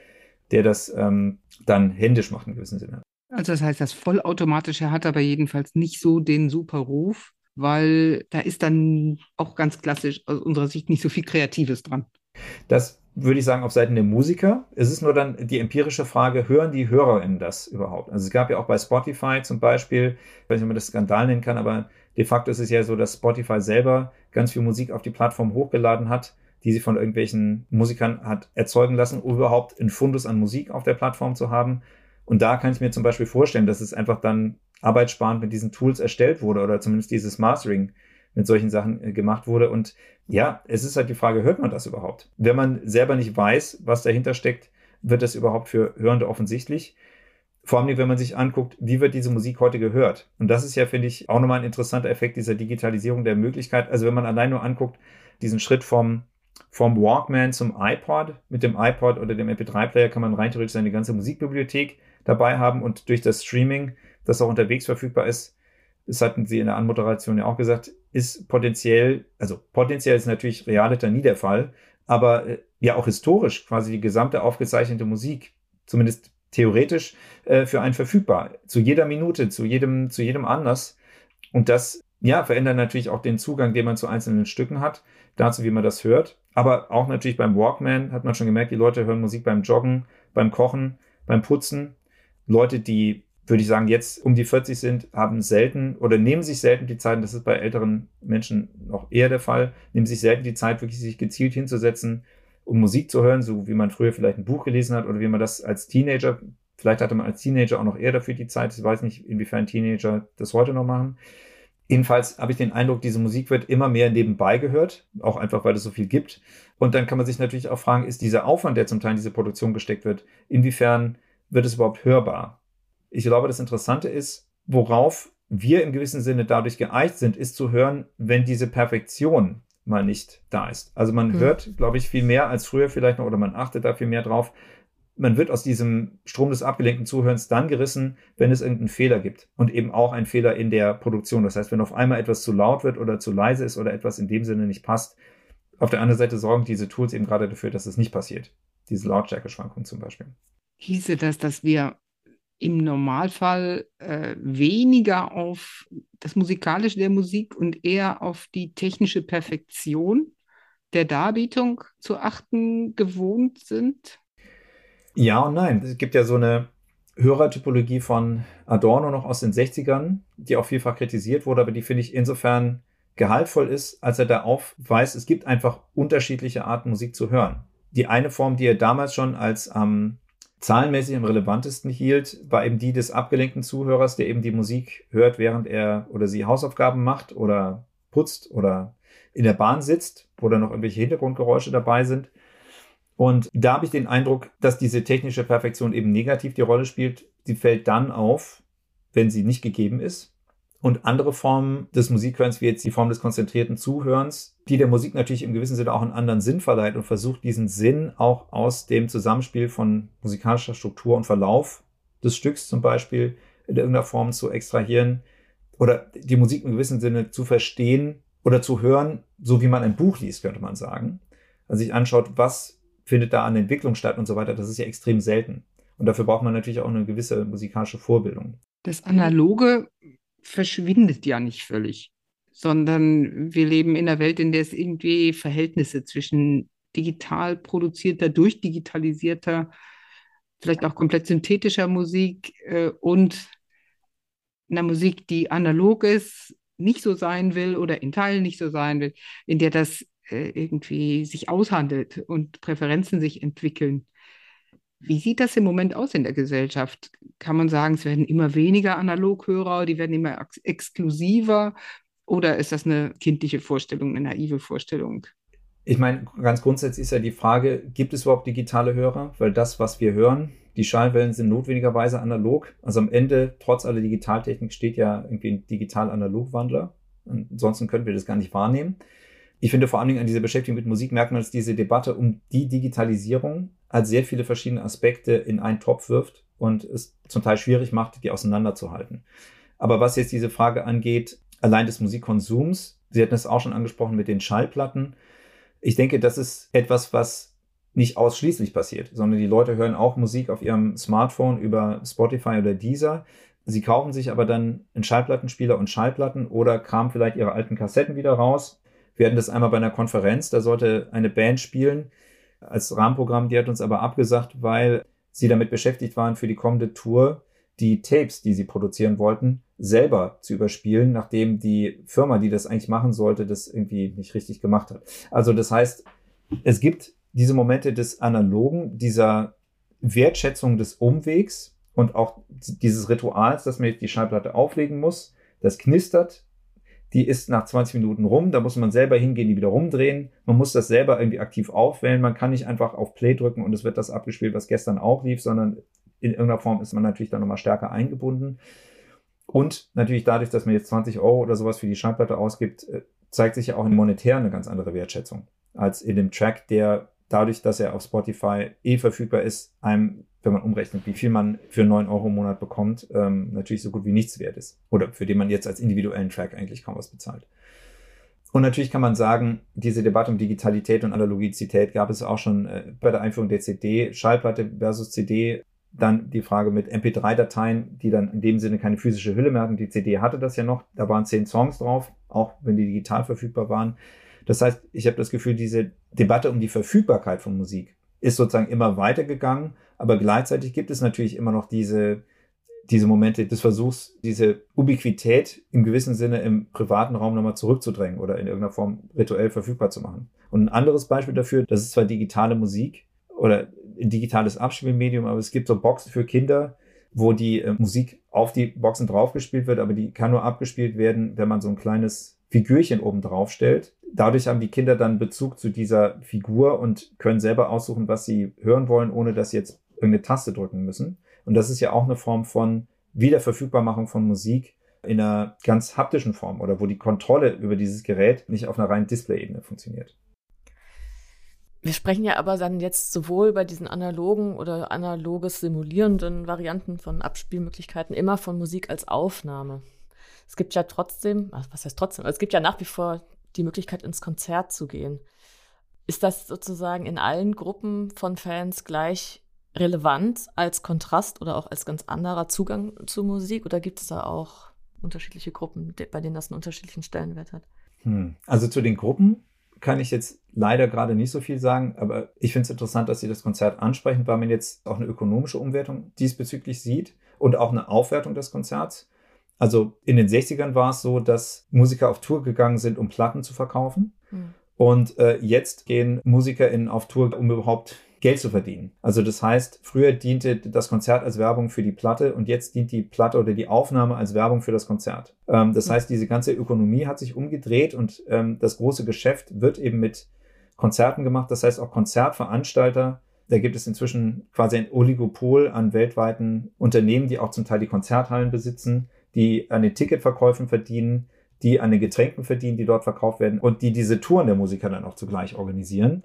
der das ähm, dann händisch macht in gewissem Sinne. Also das heißt, das Vollautomatische hat aber jedenfalls nicht so den super Ruf, weil da ist dann auch ganz klassisch aus unserer Sicht nicht so viel Kreatives dran. Das würde ich sagen, auf Seiten der Musiker. Es ist nur dann die empirische Frage, hören die HörerInnen das überhaupt? Also es gab ja auch bei Spotify zum Beispiel, ich weiß nicht, ob man das Skandal nennen kann, aber de facto ist es ja so, dass Spotify selber ganz viel Musik auf die Plattform hochgeladen hat, die sie von irgendwelchen Musikern hat erzeugen lassen, um überhaupt einen Fundus an Musik auf der Plattform zu haben. Und da kann ich mir zum Beispiel vorstellen, dass es einfach dann arbeitssparend mit diesen Tools erstellt wurde oder zumindest dieses Mastering mit solchen Sachen äh, gemacht wurde. Und ja, es ist halt die Frage, hört man das überhaupt? Wenn man selber nicht weiß, was dahinter steckt, wird das überhaupt für Hörende offensichtlich. Vor allem, wenn man sich anguckt, wie wird diese Musik heute gehört? Und das ist ja, finde ich, auch nochmal ein interessanter Effekt dieser Digitalisierung der Möglichkeit. Also wenn man allein nur anguckt, diesen Schritt vom, vom Walkman zum iPod, mit dem iPod oder dem MP3-Player kann man rein theoretisch seine ganze Musikbibliothek dabei haben und durch das Streaming das auch unterwegs verfügbar ist, das hatten Sie in der Anmoderation ja auch gesagt, ist potenziell, also potenziell ist natürlich realiter nie der Fall, aber äh, ja auch historisch quasi die gesamte aufgezeichnete Musik, zumindest theoretisch, äh, für einen verfügbar. Zu jeder Minute, zu jedem, zu jedem Anlass. Und das, ja, verändert natürlich auch den Zugang, den man zu einzelnen Stücken hat, dazu, wie man das hört. Aber auch natürlich beim Walkman hat man schon gemerkt, die Leute hören Musik beim Joggen, beim Kochen, beim Putzen. Leute, die würde ich sagen, jetzt um die 40 sind, haben selten oder nehmen sich selten die Zeit, und das ist bei älteren Menschen noch eher der Fall, nehmen sich selten die Zeit, wirklich sich gezielt hinzusetzen, um Musik zu hören, so wie man früher vielleicht ein Buch gelesen hat oder wie man das als Teenager, vielleicht hatte man als Teenager auch noch eher dafür die Zeit. Ich weiß nicht, inwiefern Teenager das heute noch machen. Jedenfalls habe ich den Eindruck, diese Musik wird immer mehr nebenbei gehört, auch einfach, weil es so viel gibt. Und dann kann man sich natürlich auch fragen, ist dieser Aufwand, der zum Teil in diese Produktion gesteckt wird, inwiefern wird es überhaupt hörbar? Ich glaube, das Interessante ist, worauf wir im gewissen Sinne dadurch geeicht sind, ist zu hören, wenn diese Perfektion mal nicht da ist. Also man mhm. hört, glaube ich, viel mehr als früher vielleicht noch oder man achtet da viel mehr drauf, man wird aus diesem Strom des abgelenkten Zuhörens dann gerissen, wenn es irgendeinen Fehler gibt. Und eben auch einen Fehler in der Produktion. Das heißt, wenn auf einmal etwas zu laut wird oder zu leise ist oder etwas in dem Sinne nicht passt. Auf der anderen Seite sorgen diese Tools eben gerade dafür, dass es nicht passiert. Diese Lautstärke-Schwankungen zum Beispiel. Hieße das, dass wir im Normalfall äh, weniger auf das Musikalische der Musik und eher auf die technische Perfektion der Darbietung zu achten gewohnt sind? Ja und nein. Es gibt ja so eine Hörertypologie von Adorno noch aus den 60ern, die auch vielfach kritisiert wurde, aber die finde ich insofern gehaltvoll ist, als er da aufweist, es gibt einfach unterschiedliche Arten Musik zu hören. Die eine Form, die er damals schon als ähm, zahlenmäßig am relevantesten hielt, war eben die des abgelenkten Zuhörers, der eben die Musik hört, während er oder sie Hausaufgaben macht oder putzt oder in der Bahn sitzt, wo dann noch irgendwelche Hintergrundgeräusche dabei sind. Und da habe ich den Eindruck, dass diese technische Perfektion eben negativ die Rolle spielt. Sie fällt dann auf, wenn sie nicht gegeben ist. Und andere Formen des Musikhörens, wie jetzt die Form des konzentrierten Zuhörens, die der Musik natürlich im gewissen Sinne auch einen anderen Sinn verleiht und versucht, diesen Sinn auch aus dem Zusammenspiel von musikalischer Struktur und Verlauf des Stücks zum Beispiel in irgendeiner Form zu extrahieren oder die Musik im gewissen Sinne zu verstehen oder zu hören, so wie man ein Buch liest, könnte man sagen. Also sich anschaut, was findet da an Entwicklung statt und so weiter, das ist ja extrem selten. Und dafür braucht man natürlich auch eine gewisse musikalische Vorbildung. Das Analoge verschwindet ja nicht völlig, sondern wir leben in einer Welt, in der es irgendwie Verhältnisse zwischen digital produzierter, durchdigitalisierter, vielleicht auch komplett synthetischer Musik äh, und einer Musik, die analog ist, nicht so sein will oder in Teilen nicht so sein will, in der das äh, irgendwie sich aushandelt und Präferenzen sich entwickeln. Wie sieht das im Moment aus in der Gesellschaft? Kann man sagen, es werden immer weniger Analoghörer, die werden immer ex exklusiver oder ist das eine kindliche Vorstellung, eine naive Vorstellung? Ich meine, ganz grundsätzlich ist ja die Frage, gibt es überhaupt digitale Hörer? Weil das, was wir hören, die Schallwellen sind notwendigerweise analog. Also am Ende, trotz aller Digitaltechnik, steht ja irgendwie ein digital-analog-Wandler. Ansonsten könnten wir das gar nicht wahrnehmen. Ich finde vor allen Dingen an dieser Beschäftigung mit Musik merkt man, dass diese Debatte um die Digitalisierung als sehr viele verschiedene Aspekte in einen Topf wirft und es zum Teil schwierig macht, die auseinanderzuhalten. Aber was jetzt diese Frage angeht, allein des Musikkonsums, Sie hatten es auch schon angesprochen mit den Schallplatten. Ich denke, das ist etwas, was nicht ausschließlich passiert, sondern die Leute hören auch Musik auf ihrem Smartphone über Spotify oder Deezer. Sie kaufen sich aber dann einen Schallplattenspieler und Schallplatten oder kramen vielleicht ihre alten Kassetten wieder raus. Wir hatten das einmal bei einer Konferenz, da sollte eine Band spielen als Rahmenprogramm, die hat uns aber abgesagt, weil sie damit beschäftigt waren, für die kommende Tour die Tapes, die sie produzieren wollten, selber zu überspielen, nachdem die Firma, die das eigentlich machen sollte, das irgendwie nicht richtig gemacht hat. Also das heißt, es gibt diese Momente des Analogen, dieser Wertschätzung des Umwegs und auch dieses Rituals, dass man die Schallplatte auflegen muss, das knistert, die ist nach 20 Minuten rum, da muss man selber hingehen, die wieder rumdrehen, man muss das selber irgendwie aktiv aufwählen, man kann nicht einfach auf Play drücken und es wird das abgespielt, was gestern auch lief, sondern in irgendeiner Form ist man natürlich dann nochmal stärker eingebunden. Und natürlich dadurch, dass man jetzt 20 Euro oder sowas für die Schallplatte ausgibt, äh, zeigt sich ja auch in monetär eine ganz andere Wertschätzung als in dem Track, der dadurch, dass er auf Spotify eh verfügbar ist, einem, wenn man umrechnet, wie viel man für 9 Euro im Monat bekommt, ähm, natürlich so gut wie nichts wert ist. Oder für den man jetzt als individuellen Track eigentlich kaum was bezahlt. Und natürlich kann man sagen, diese Debatte um Digitalität und Analogizität gab es auch schon äh, bei der Einführung der CD, Schallplatte versus CD. Dann die Frage mit MP3-Dateien, die dann in dem Sinne keine physische Hülle mehr hatten. Die CD hatte das ja noch. Da waren zehn Songs drauf, auch wenn die digital verfügbar waren. Das heißt, ich habe das Gefühl, diese Debatte um die Verfügbarkeit von Musik ist sozusagen immer weitergegangen, aber gleichzeitig gibt es natürlich immer noch diese, diese Momente des Versuchs, diese Ubiquität im gewissen Sinne im privaten Raum nochmal zurückzudrängen oder in irgendeiner Form rituell verfügbar zu machen. Und ein anderes Beispiel dafür, das ist zwar digitale Musik oder ein digitales Abspielmedium, aber es gibt so Boxen für Kinder, wo die äh, Musik auf die Boxen draufgespielt wird, aber die kann nur abgespielt werden, wenn man so ein kleines Figürchen oben drauf stellt dadurch haben die Kinder dann Bezug zu dieser Figur und können selber aussuchen, was sie hören wollen, ohne dass sie jetzt irgendeine Taste drücken müssen. Und das ist ja auch eine Form von Wiederverfügbarmachung von Musik in einer ganz haptischen Form oder wo die Kontrolle über dieses Gerät nicht auf einer reinen Display-Ebene funktioniert. Wir sprechen ja aber dann jetzt sowohl bei diesen analogen oder analoges simulierenden Varianten von Abspielmöglichkeiten immer von Musik als Aufnahme. Es gibt ja trotzdem, was heißt trotzdem, es gibt ja nach wie vor die Möglichkeit, ins Konzert zu gehen. Ist das sozusagen in allen Gruppen von Fans gleich relevant als Kontrast oder auch als ganz anderer Zugang zu Musik? Oder gibt es da auch unterschiedliche Gruppen, bei denen das einen unterschiedlichen Stellenwert hat? Hm. Also zu den Gruppen kann ich jetzt leider gerade nicht so viel sagen, aber ich finde es interessant, dass Sie das Konzert ansprechen, weil man jetzt auch eine ökonomische Umwertung diesbezüglich sieht und auch eine Aufwertung des Konzerts. Also in den 60ern war es so, dass Musiker auf Tour gegangen sind, um Platten zu verkaufen. Mhm. Und äh, jetzt gehen MusikerInnen auf Tour, um überhaupt Geld zu verdienen. Also das heißt, früher diente das Konzert als Werbung für die Platte und jetzt dient die Platte oder die Aufnahme als Werbung für das Konzert. Ähm, das heißt, diese ganze Ökonomie hat sich umgedreht und ähm, das große Geschäft wird eben mit Konzerten gemacht. Das heißt, auch Konzertveranstalter, da gibt es inzwischen quasi ein Oligopol an weltweiten Unternehmen, die auch zum Teil die Konzerthallen besitzen, die an den Ticketverkäufen verdienen, die an den Getränken verdienen, die dort verkauft werden und die diese Touren der Musiker dann auch zugleich organisieren.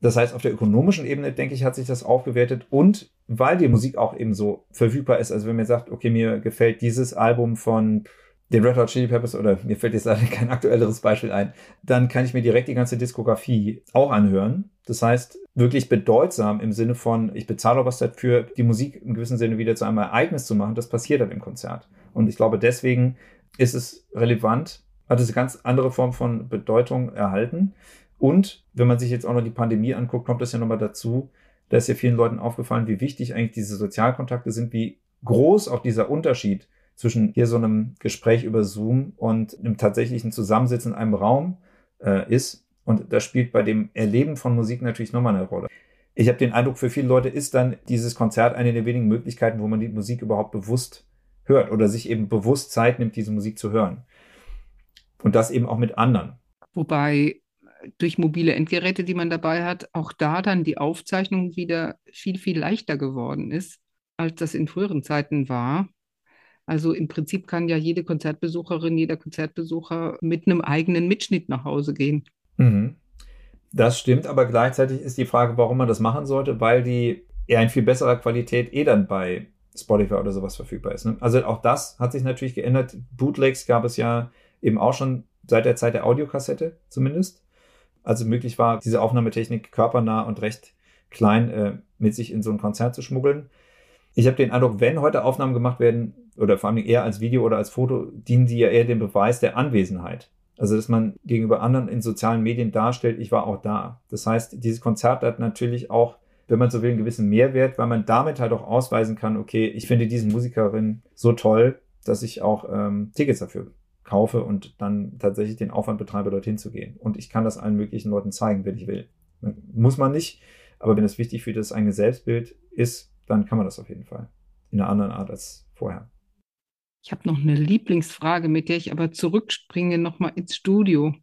Das heißt, auf der ökonomischen Ebene, denke ich, hat sich das aufgewertet und weil die Musik auch eben so verfügbar ist, also wenn mir sagt, okay, mir gefällt dieses Album von den Red Hot Chili Peppers oder mir fällt jetzt leider kein aktuelleres Beispiel ein, dann kann ich mir direkt die ganze Diskografie auch anhören. Das heißt, wirklich bedeutsam im Sinne von, ich bezahle auch was dafür, die Musik im gewissen Sinne wieder zu einem Ereignis zu machen. Das passiert dann im Konzert. Und ich glaube, deswegen ist es relevant, hat es eine ganz andere Form von Bedeutung erhalten. Und wenn man sich jetzt auch noch die Pandemie anguckt, kommt das ja nochmal dazu. Da ist ja vielen Leuten aufgefallen, wie wichtig eigentlich diese Sozialkontakte sind, wie groß auch dieser Unterschied zwischen hier so einem Gespräch über Zoom und einem tatsächlichen Zusammensitzen in einem Raum äh, ist. Und das spielt bei dem Erleben von Musik natürlich nochmal eine Rolle. Ich habe den Eindruck, für viele Leute ist dann dieses Konzert eine der wenigen Möglichkeiten, wo man die Musik überhaupt bewusst hört oder sich eben bewusst Zeit nimmt, diese Musik zu hören. Und das eben auch mit anderen. Wobei durch mobile Endgeräte, die man dabei hat, auch da dann die Aufzeichnung wieder viel, viel leichter geworden ist, als das in früheren Zeiten war. Also im Prinzip kann ja jede Konzertbesucherin, jeder Konzertbesucher mit einem eigenen Mitschnitt nach Hause gehen. Mhm. Das stimmt, aber gleichzeitig ist die Frage, warum man das machen sollte, weil die eher in viel besserer Qualität eh dann bei Spotify oder sowas verfügbar ist. Ne? Also auch das hat sich natürlich geändert. Bootlegs gab es ja eben auch schon seit der Zeit der Audiokassette zumindest also möglich war, diese Aufnahmetechnik körpernah und recht klein äh, mit sich in so ein Konzert zu schmuggeln. Ich habe den Eindruck, wenn heute Aufnahmen gemacht werden, oder vor allem eher als Video oder als Foto, dienen die ja eher dem Beweis der Anwesenheit. Also, dass man gegenüber anderen in sozialen Medien darstellt, ich war auch da. Das heißt, dieses Konzert hat natürlich auch, wenn man so will, einen gewissen Mehrwert, weil man damit halt auch ausweisen kann, okay, ich finde diese Musikerin so toll, dass ich auch ähm, Tickets dafür kaufe und dann tatsächlich den Aufwand betreibe, dorthin zu gehen. Und ich kann das allen möglichen Leuten zeigen, wenn ich will. Muss man nicht, aber wenn es wichtig für das eigene Selbstbild ist, dann kann man das auf jeden Fall. In einer anderen Art als vorher. Ich habe noch eine Lieblingsfrage, mit der ich aber zurückspringe nochmal ins Studio.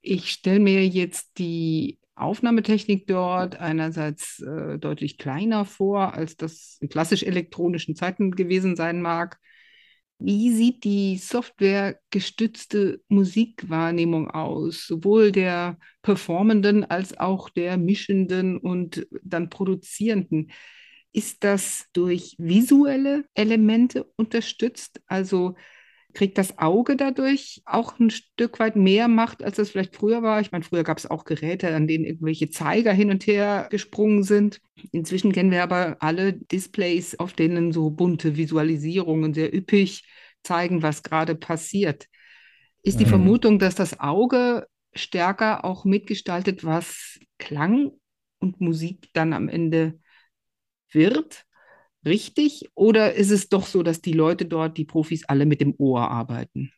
Ich stelle mir jetzt die Aufnahmetechnik dort einerseits äh, deutlich kleiner vor, als das in klassisch elektronischen Zeiten gewesen sein mag. Wie sieht die softwaregestützte Musikwahrnehmung aus, sowohl der Performenden als auch der Mischenden und dann Produzierenden? Ist das durch visuelle Elemente unterstützt? Also kriegt das Auge dadurch auch ein Stück weit mehr Macht, als das vielleicht früher war. Ich meine, früher gab es auch Geräte, an denen irgendwelche Zeiger hin und her gesprungen sind. Inzwischen kennen wir aber alle Displays, auf denen so bunte Visualisierungen sehr üppig zeigen, was gerade passiert. Ist die mhm. Vermutung, dass das Auge stärker auch mitgestaltet, was Klang und Musik dann am Ende wird? richtig? Oder ist es doch so, dass die Leute dort, die Profis, alle mit dem Ohr arbeiten?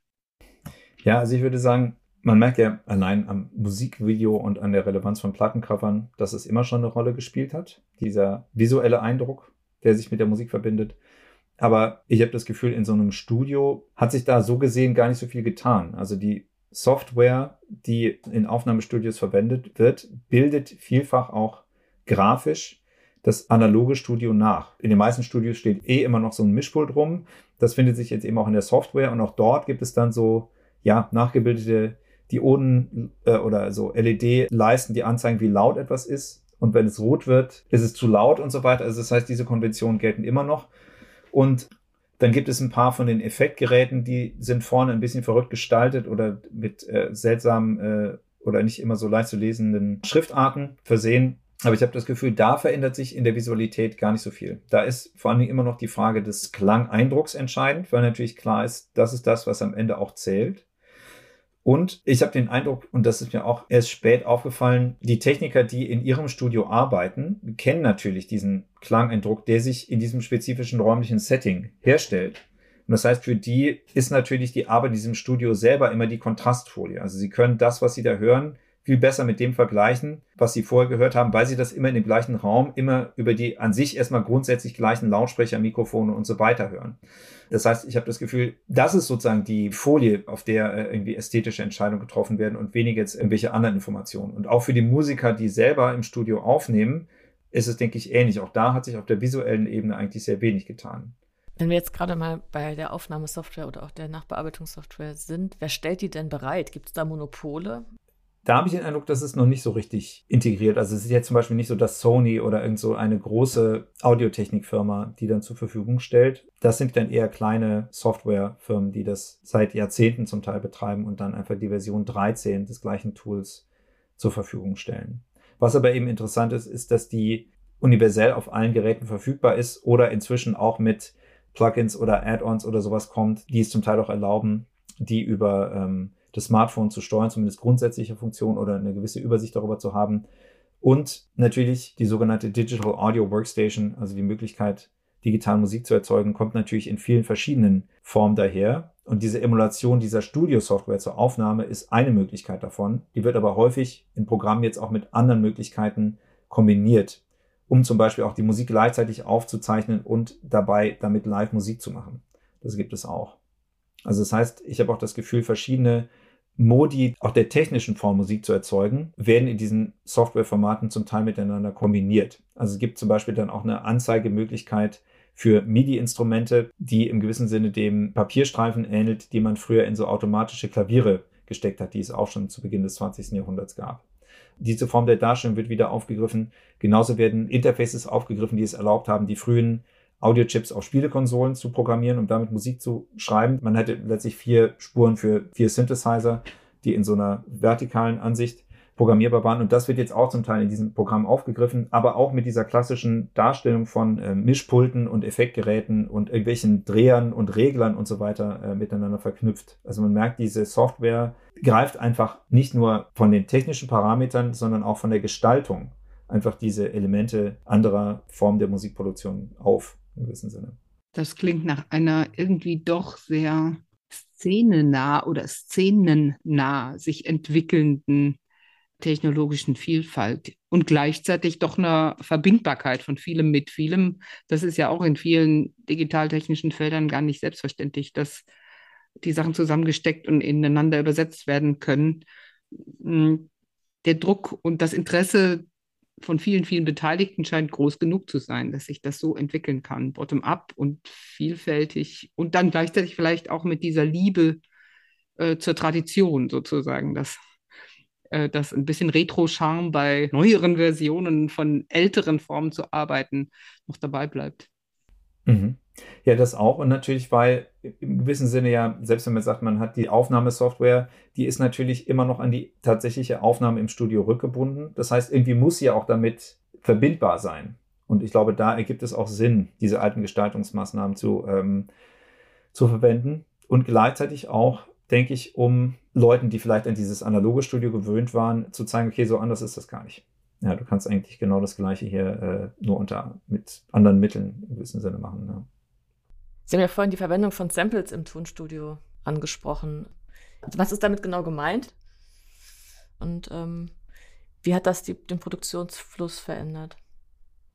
Ja, also ich würde sagen, man merkt ja allein am Musikvideo und an der Relevanz von Plattencovern, dass es immer schon eine Rolle gespielt hat. Dieser visuelle Eindruck, der sich mit der Musik verbindet. Aber ich habe das Gefühl, in so einem Studio hat sich da so gesehen gar nicht so viel getan. Also die Software, die in Aufnahmestudios verwendet wird, bildet vielfach auch grafisch das analoge Studio nach. In den meisten Studios steht eh immer noch so ein Mischpult rum. Das findet sich jetzt eben auch in der Software und auch dort gibt es dann so, ja, nachgebildete Dioden äh, oder so LED-Leisten, die anzeigen, wie laut etwas ist. Und wenn es rot wird, ist es zu laut und so weiter. Also das heißt, diese Konventionen gelten immer noch. Und dann gibt es ein paar von den Effektgeräten, die sind vorne ein bisschen verrückt gestaltet oder mit äh, seltsamen äh, oder nicht immer so leicht zu lesenden Schriftarten versehen. Aber ich habe das Gefühl, da verändert sich in der Visualität gar nicht so viel. Da ist vor allen Dingen immer noch die Frage des Klangeindrucks entscheidend, weil natürlich klar ist, das ist das, was am Ende auch zählt. Und ich habe den Eindruck, und das ist mir auch erst spät aufgefallen, die Techniker, die in ihrem Studio arbeiten, kennen natürlich diesen Klangeindruck, der sich in diesem spezifischen räumlichen Setting herstellt. Und das heißt, für die ist natürlich die Arbeit in diesem Studio selber immer die Kontrastfolie. Also sie können das, was sie da hören, viel besser mit dem vergleichen, was sie vorher gehört haben, weil sie das immer in dem gleichen Raum, immer über die an sich erstmal grundsätzlich gleichen Lautsprecher, Mikrofone und so weiter hören. Das heißt, ich habe das Gefühl, das ist sozusagen die Folie, auf der äh, irgendwie ästhetische Entscheidungen getroffen werden und weniger jetzt irgendwelche anderen Informationen. Und auch für die Musiker, die selber im Studio aufnehmen, ist es, denke ich, ähnlich. Auch da hat sich auf der visuellen Ebene eigentlich sehr wenig getan. Wenn wir jetzt gerade mal bei der Aufnahmesoftware oder auch der Nachbearbeitungssoftware sind, wer stellt die denn bereit? Gibt es da Monopole? Da habe ich den Eindruck, das ist noch nicht so richtig integriert. Also es ist jetzt zum Beispiel nicht so, dass Sony oder irgend so eine große Audiotechnikfirma, die dann zur Verfügung stellt. Das sind dann eher kleine Softwarefirmen, die das seit Jahrzehnten zum Teil betreiben und dann einfach die Version 13 des gleichen Tools zur Verfügung stellen. Was aber eben interessant ist, ist, dass die universell auf allen Geräten verfügbar ist oder inzwischen auch mit Plugins oder Add-ons oder sowas kommt, die es zum Teil auch erlauben, die über ähm, das Smartphone zu steuern, zumindest grundsätzliche Funktionen oder eine gewisse Übersicht darüber zu haben. Und natürlich die sogenannte Digital Audio Workstation, also die Möglichkeit, digital Musik zu erzeugen, kommt natürlich in vielen verschiedenen Formen daher. Und diese Emulation dieser Studio-Software zur Aufnahme ist eine Möglichkeit davon. Die wird aber häufig in Programmen jetzt auch mit anderen Möglichkeiten kombiniert, um zum Beispiel auch die Musik gleichzeitig aufzuzeichnen und dabei damit live Musik zu machen. Das gibt es auch. Also das heißt, ich habe auch das Gefühl, verschiedene Modi auch der technischen Form Musik zu erzeugen, werden in diesen Softwareformaten zum Teil miteinander kombiniert. Also es gibt zum Beispiel dann auch eine Anzeigemöglichkeit für MIDI-Instrumente, die im gewissen Sinne dem Papierstreifen ähnelt, die man früher in so automatische Klaviere gesteckt hat, die es auch schon zu Beginn des 20. Jahrhunderts gab. Diese Form der Darstellung wird wieder aufgegriffen. Genauso werden Interfaces aufgegriffen, die es erlaubt haben, die frühen Audiochips auf Spielekonsolen zu programmieren, um damit Musik zu schreiben. Man hätte letztlich vier Spuren für vier Synthesizer, die in so einer vertikalen Ansicht programmierbar waren. Und das wird jetzt auch zum Teil in diesem Programm aufgegriffen, aber auch mit dieser klassischen Darstellung von äh, Mischpulten und Effektgeräten und irgendwelchen Drehern und Reglern und so weiter äh, miteinander verknüpft. Also man merkt, diese Software greift einfach nicht nur von den technischen Parametern, sondern auch von der Gestaltung einfach diese Elemente anderer Formen der Musikproduktion auf im gewissen Sinne. Das klingt nach einer irgendwie doch sehr szenennah oder szenennah sich entwickelnden technologischen Vielfalt und gleichzeitig doch einer Verbindbarkeit von vielem mit vielem. Das ist ja auch in vielen digitaltechnischen Feldern gar nicht selbstverständlich, dass die Sachen zusammengesteckt und ineinander übersetzt werden können. Hm, der Druck und das Interesse von vielen, vielen Beteiligten scheint groß genug zu sein, dass sich das so entwickeln kann, bottom-up und vielfältig und dann gleichzeitig vielleicht auch mit dieser Liebe äh, zur Tradition sozusagen, dass, äh, dass ein bisschen Retro-Charme bei neueren Versionen von älteren Formen zu arbeiten noch dabei bleibt. Mhm. Ja, das auch. Und natürlich, weil im gewissen Sinne ja, selbst wenn man sagt, man hat die Aufnahmesoftware, die ist natürlich immer noch an die tatsächliche Aufnahme im Studio rückgebunden. Das heißt, irgendwie muss sie auch damit verbindbar sein. Und ich glaube, da ergibt es auch Sinn, diese alten Gestaltungsmaßnahmen zu, ähm, zu verwenden. Und gleichzeitig auch, denke ich, um Leuten, die vielleicht an dieses analoge Studio gewöhnt waren, zu zeigen, okay, so anders ist das gar nicht. Ja, du kannst eigentlich genau das Gleiche hier äh, nur unter mit anderen Mitteln im gewissen Sinne machen. Ja. Sie haben ja vorhin die Verwendung von Samples im Tonstudio angesprochen. Was ist damit genau gemeint? Und ähm, wie hat das die, den Produktionsfluss verändert?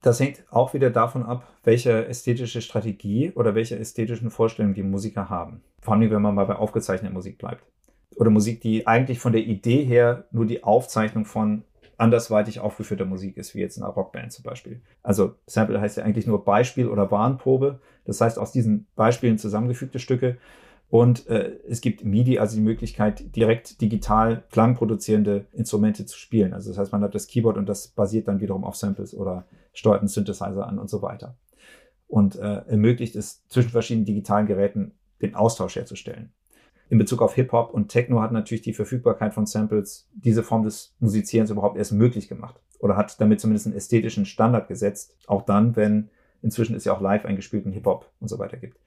Das hängt auch wieder davon ab, welche ästhetische Strategie oder welche ästhetischen Vorstellungen die Musiker haben. Vor allem, wenn man mal bei aufgezeichneter Musik bleibt. Oder Musik, die eigentlich von der Idee her nur die Aufzeichnung von andersweitig aufgeführter Musik ist, wie jetzt in einer Rockband zum Beispiel. Also Sample heißt ja eigentlich nur Beispiel oder Warnprobe. Das heißt, aus diesen Beispielen zusammengefügte Stücke. Und äh, es gibt MIDI, also die Möglichkeit, direkt digital klangproduzierende Instrumente zu spielen. Also das heißt, man hat das Keyboard und das basiert dann wiederum auf Samples oder steuert einen Synthesizer an und so weiter. Und äh, ermöglicht es zwischen verschiedenen digitalen Geräten den Austausch herzustellen. In Bezug auf Hip-Hop und Techno hat natürlich die Verfügbarkeit von Samples diese Form des Musizierens überhaupt erst möglich gemacht. Oder hat damit zumindest einen ästhetischen Standard gesetzt. Auch dann, wenn inzwischen es ja auch live eingespielten Hip-Hop und so weiter gibt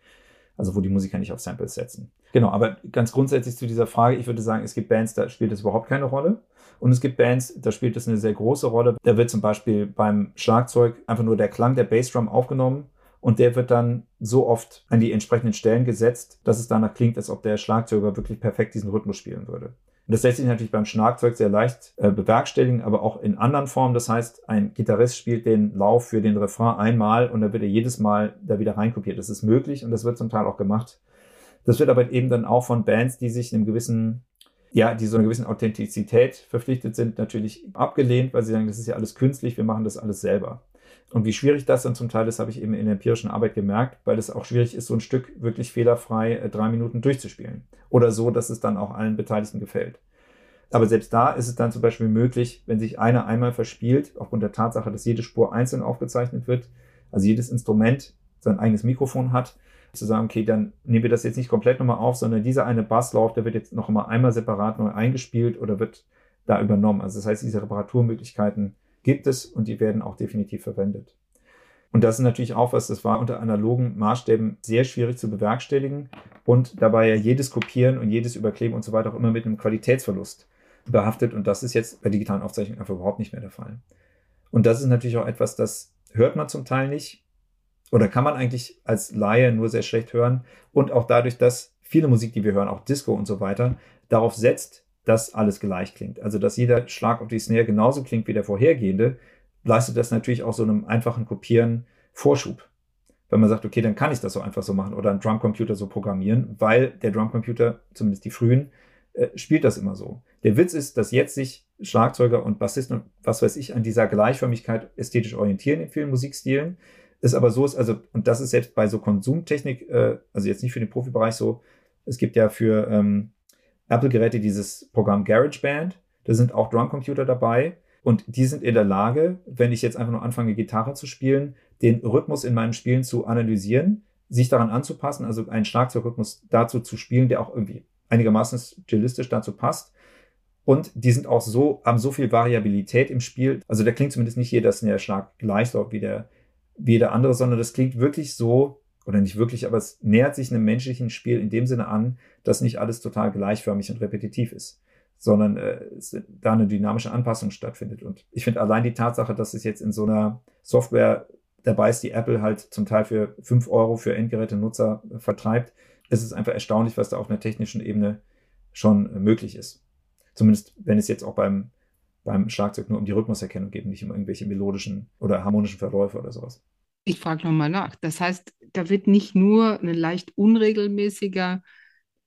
also wo die Musiker nicht auf Samples setzen. Genau, aber ganz grundsätzlich zu dieser Frage, ich würde sagen, es gibt Bands, da spielt es überhaupt keine Rolle. Und es gibt Bands, da spielt es eine sehr große Rolle. Da wird zum Beispiel beim Schlagzeug einfach nur der Klang der Bassdrum aufgenommen und der wird dann so oft an die entsprechenden Stellen gesetzt, dass es danach klingt, als ob der Schlagzeuger wirklich perfekt diesen Rhythmus spielen würde. Und das lässt sich natürlich beim Schlagzeug sehr leicht äh, bewerkstelligen, aber auch in anderen Formen. Das heißt, ein Gitarrist spielt den Lauf für den Refrain einmal und dann wird er jedes Mal da wieder reinkopiert. Das ist möglich und das wird zum Teil auch gemacht. Das wird aber eben dann auch von Bands, die sich einem gewissen, ja, die so einer gewissen Authentizität verpflichtet sind, natürlich abgelehnt, weil sie sagen, das ist ja alles künstlich, wir machen das alles selber. Und wie schwierig das dann zum Teil ist, habe ich eben in der empirischen Arbeit gemerkt, weil es auch schwierig ist, so ein Stück wirklich fehlerfrei äh, drei Minuten durchzuspielen. Oder so, dass es dann auch allen Beteiligten gefällt. Aber selbst da ist es dann zum Beispiel möglich, wenn sich einer einmal verspielt, aufgrund der Tatsache, dass jede Spur einzeln aufgezeichnet wird, also jedes Instrument sein eigenes Mikrofon hat, zu sagen, okay, dann nehmen wir das jetzt nicht komplett nochmal auf, sondern dieser eine Basslauf, der wird jetzt noch mal einmal separat neu eingespielt oder wird da übernommen. Also das heißt, diese Reparaturmöglichkeiten gibt es und die werden auch definitiv verwendet. Und das ist natürlich auch was, das war unter analogen Maßstäben sehr schwierig zu bewerkstelligen und dabei ja jedes Kopieren und jedes Überkleben und so weiter auch immer mit einem Qualitätsverlust behaftet und das ist jetzt bei digitalen Aufzeichnungen einfach überhaupt nicht mehr der Fall. Und das ist natürlich auch etwas, das hört man zum Teil nicht oder kann man eigentlich als Laie nur sehr schlecht hören und auch dadurch, dass viele Musik, die wir hören, auch Disco und so weiter, darauf setzt, dass alles gleich klingt. Also, dass jeder Schlag auf die Snare genauso klingt wie der vorhergehende, leistet das natürlich auch so einem einfachen Kopieren Vorschub. Wenn man sagt, okay, dann kann ich das so einfach so machen oder einen Drumcomputer so programmieren, weil der Drumcomputer, zumindest die frühen, äh, spielt das immer so. Der Witz ist, dass jetzt sich Schlagzeuger und Bassisten und was weiß ich an dieser Gleichförmigkeit ästhetisch orientieren in vielen Musikstilen. Ist aber so ist, also, und das ist selbst bei so Konsumtechnik, äh, also jetzt nicht für den Profibereich so, es gibt ja für ähm, Apple-Geräte dieses Programm GarageBand. Da sind auch Drumcomputer dabei. Und die sind in der Lage, wenn ich jetzt einfach nur anfange, Gitarre zu spielen, den Rhythmus in meinen Spielen zu analysieren, sich daran anzupassen, also einen Schlagzeugrhythmus dazu zu spielen, der auch irgendwie einigermaßen stilistisch dazu passt. Und die sind auch so, haben so viel Variabilität im Spiel. Also da klingt zumindest nicht jeder Snare-Schlag gleich laut wie der, wie der andere, sondern das klingt wirklich so, oder nicht wirklich, aber es nähert sich einem menschlichen Spiel in dem Sinne an, dass nicht alles total gleichförmig und repetitiv ist, sondern äh, da eine dynamische Anpassung stattfindet. Und ich finde allein die Tatsache, dass es jetzt in so einer Software dabei ist, die Apple halt zum Teil für fünf Euro für Endgeräte-Nutzer vertreibt, ist es einfach erstaunlich, was da auf einer technischen Ebene schon möglich ist. Zumindest wenn es jetzt auch beim, beim Schlagzeug nur um die Rhythmuserkennung geht, nicht um irgendwelche melodischen oder harmonischen Verläufe oder sowas. Ich frage nochmal nach. Das heißt, da wird nicht nur ein leicht unregelmäßiger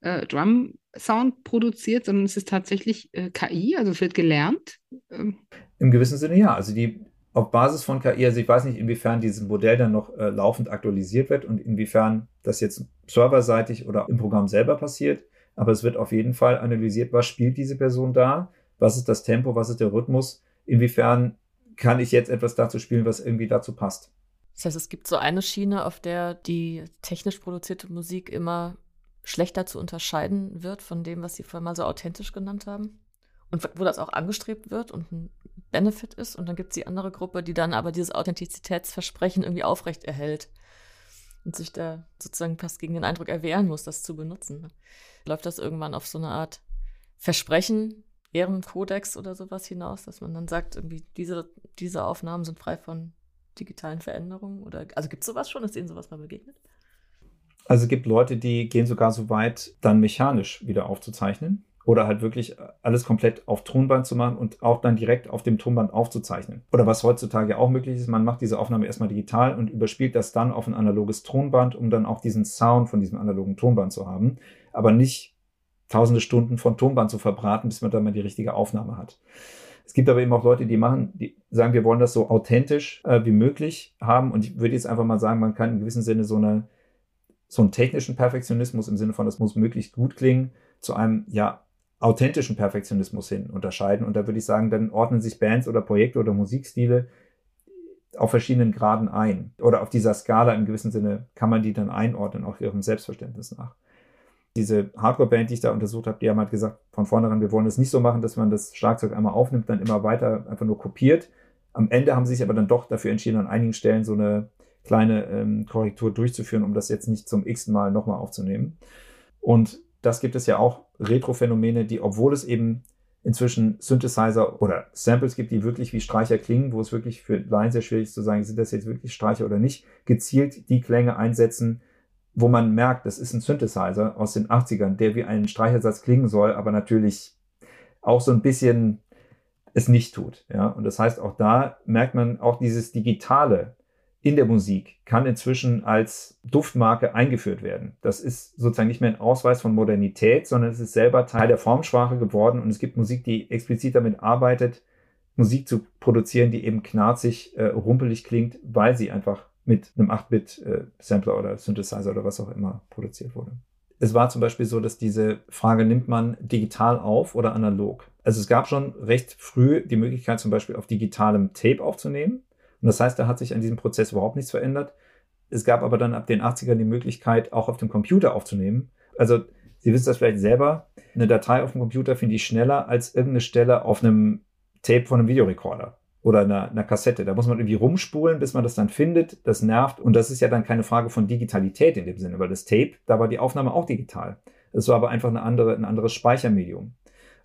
äh, Drum-Sound produziert, sondern es ist tatsächlich äh, KI, also es wird gelernt. Ähm. Im gewissen Sinne ja. Also die auf Basis von KI, also ich weiß nicht, inwiefern dieses Modell dann noch äh, laufend aktualisiert wird und inwiefern das jetzt serverseitig oder im Programm selber passiert. Aber es wird auf jeden Fall analysiert, was spielt diese Person da, was ist das Tempo, was ist der Rhythmus, inwiefern kann ich jetzt etwas dazu spielen, was irgendwie dazu passt. Das heißt, es gibt so eine Schiene, auf der die technisch produzierte Musik immer schlechter zu unterscheiden wird von dem, was Sie vorhin mal so authentisch genannt haben. Und wo das auch angestrebt wird und ein Benefit ist. Und dann gibt es die andere Gruppe, die dann aber dieses Authentizitätsversprechen irgendwie aufrecht erhält und sich da sozusagen fast gegen den Eindruck erwehren muss, das zu benutzen. Läuft das irgendwann auf so eine Art Versprechen, Ehrenkodex oder sowas hinaus, dass man dann sagt, irgendwie diese, diese Aufnahmen sind frei von digitalen Veränderungen? Oder also gibt es sowas schon? Ist Ihnen sowas mal begegnet? Also es gibt Leute, die gehen sogar so weit, dann mechanisch wieder aufzuzeichnen oder halt wirklich alles komplett auf Tonband zu machen und auch dann direkt auf dem Tonband aufzuzeichnen. Oder was heutzutage auch möglich ist, man macht diese Aufnahme erstmal digital und überspielt das dann auf ein analoges Tonband, um dann auch diesen Sound von diesem analogen Tonband zu haben, aber nicht tausende Stunden von Tonband zu verbraten, bis man dann mal die richtige Aufnahme hat. Es gibt aber eben auch Leute, die machen, die sagen, wir wollen das so authentisch äh, wie möglich haben. Und ich würde jetzt einfach mal sagen, man kann in gewissem Sinne so eine so einen technischen Perfektionismus im Sinne von, das muss möglichst gut klingen, zu einem, ja, authentischen Perfektionismus hin unterscheiden. Und da würde ich sagen, dann ordnen sich Bands oder Projekte oder Musikstile auf verschiedenen Graden ein. Oder auf dieser Skala im gewissen Sinne kann man die dann einordnen, auch ihrem Selbstverständnis nach. Diese Hardcore-Band, die ich da untersucht habe, die haben halt gesagt, von vornherein, wir wollen es nicht so machen, dass man das Schlagzeug einmal aufnimmt, dann immer weiter einfach nur kopiert. Am Ende haben sie sich aber dann doch dafür entschieden, an einigen Stellen so eine kleine ähm, Korrektur durchzuführen, um das jetzt nicht zum x Mal nochmal aufzunehmen. Und das gibt es ja auch Retro-Phänomene, die, obwohl es eben inzwischen Synthesizer oder Samples gibt, die wirklich wie Streicher klingen, wo es wirklich für Line sehr schwierig ist zu sagen, sind das jetzt wirklich Streicher oder nicht, gezielt die Klänge einsetzen, wo man merkt, das ist ein Synthesizer aus den 80ern, der wie ein Streichersatz klingen soll, aber natürlich auch so ein bisschen es nicht tut. Ja? Und das heißt, auch da merkt man auch dieses Digitale, in der Musik kann inzwischen als Duftmarke eingeführt werden. Das ist sozusagen nicht mehr ein Ausweis von Modernität, sondern es ist selber Teil der Formsprache geworden und es gibt Musik, die explizit damit arbeitet, Musik zu produzieren, die eben knarzig, äh, rumpelig klingt, weil sie einfach mit einem 8-Bit-Sampler äh, oder Synthesizer oder was auch immer produziert wurde. Es war zum Beispiel so, dass diese Frage, nimmt man digital auf oder analog? Also es gab schon recht früh die Möglichkeit, zum Beispiel auf digitalem Tape aufzunehmen. Und das heißt, da hat sich an diesem Prozess überhaupt nichts verändert. Es gab aber dann ab den 80ern die Möglichkeit, auch auf dem Computer aufzunehmen. Also, Sie wissen das vielleicht selber, eine Datei auf dem Computer finde ich schneller als irgendeine Stelle auf einem Tape von einem Videorekorder oder einer, einer, Kassette. Da muss man irgendwie rumspulen, bis man das dann findet. Das nervt. Und das ist ja dann keine Frage von Digitalität in dem Sinne, weil das Tape, da war die Aufnahme auch digital. Es war aber einfach eine andere, ein anderes Speichermedium.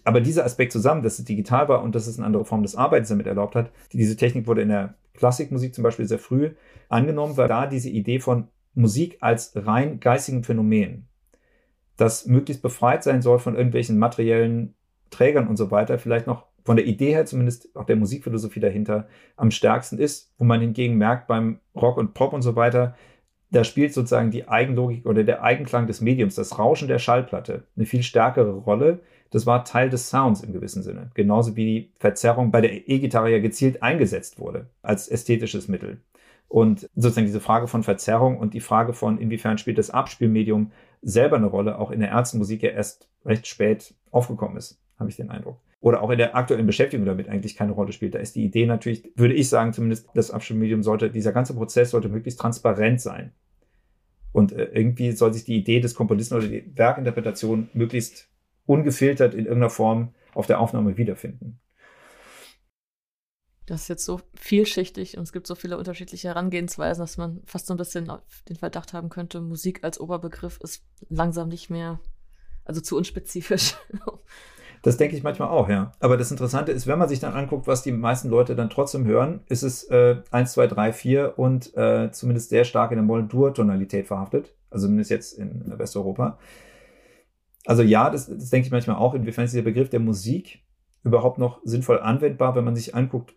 Aber dieser Aspekt zusammen, dass es digital war und dass es eine andere Form des Arbeitens damit erlaubt hat, diese Technik wurde in der Klassikmusik zum Beispiel sehr früh angenommen, weil da diese Idee von Musik als rein geistigen Phänomen, das möglichst befreit sein soll von irgendwelchen materiellen Trägern und so weiter, vielleicht noch von der Idee her zumindest auch der Musikphilosophie dahinter am stärksten ist, wo man hingegen merkt beim Rock und Pop und so weiter, da spielt sozusagen die Eigenlogik oder der Eigenklang des Mediums, das Rauschen der Schallplatte, eine viel stärkere Rolle. Das war Teil des Sounds im gewissen Sinne. Genauso wie die Verzerrung bei der E-Gitarre ja gezielt eingesetzt wurde als ästhetisches Mittel. Und sozusagen diese Frage von Verzerrung und die Frage von, inwiefern spielt das Abspielmedium selber eine Rolle, auch in der Ärztenmusik ja erst recht spät aufgekommen ist, habe ich den Eindruck. Oder auch in der aktuellen Beschäftigung damit eigentlich keine Rolle spielt. Da ist die Idee natürlich, würde ich sagen, zumindest das Abspielmedium sollte, dieser ganze Prozess sollte möglichst transparent sein. Und äh, irgendwie soll sich die Idee des Komponisten oder die Werkinterpretation möglichst ungefiltert in irgendeiner Form auf der Aufnahme wiederfinden. Das ist jetzt so vielschichtig und es gibt so viele unterschiedliche Herangehensweisen, dass man fast so ein bisschen den Verdacht haben könnte, Musik als Oberbegriff ist langsam nicht mehr, also zu unspezifisch. Das denke ich manchmal auch, ja. Aber das Interessante ist, wenn man sich dann anguckt, was die meisten Leute dann trotzdem hören, ist es äh, 1, 2, 3, 4 und äh, zumindest sehr stark in der Moll-Dur-Tonalität verhaftet. Also zumindest jetzt in Westeuropa. Also ja, das, das denke ich manchmal auch, inwiefern ist der Begriff der Musik überhaupt noch sinnvoll anwendbar, wenn man sich anguckt,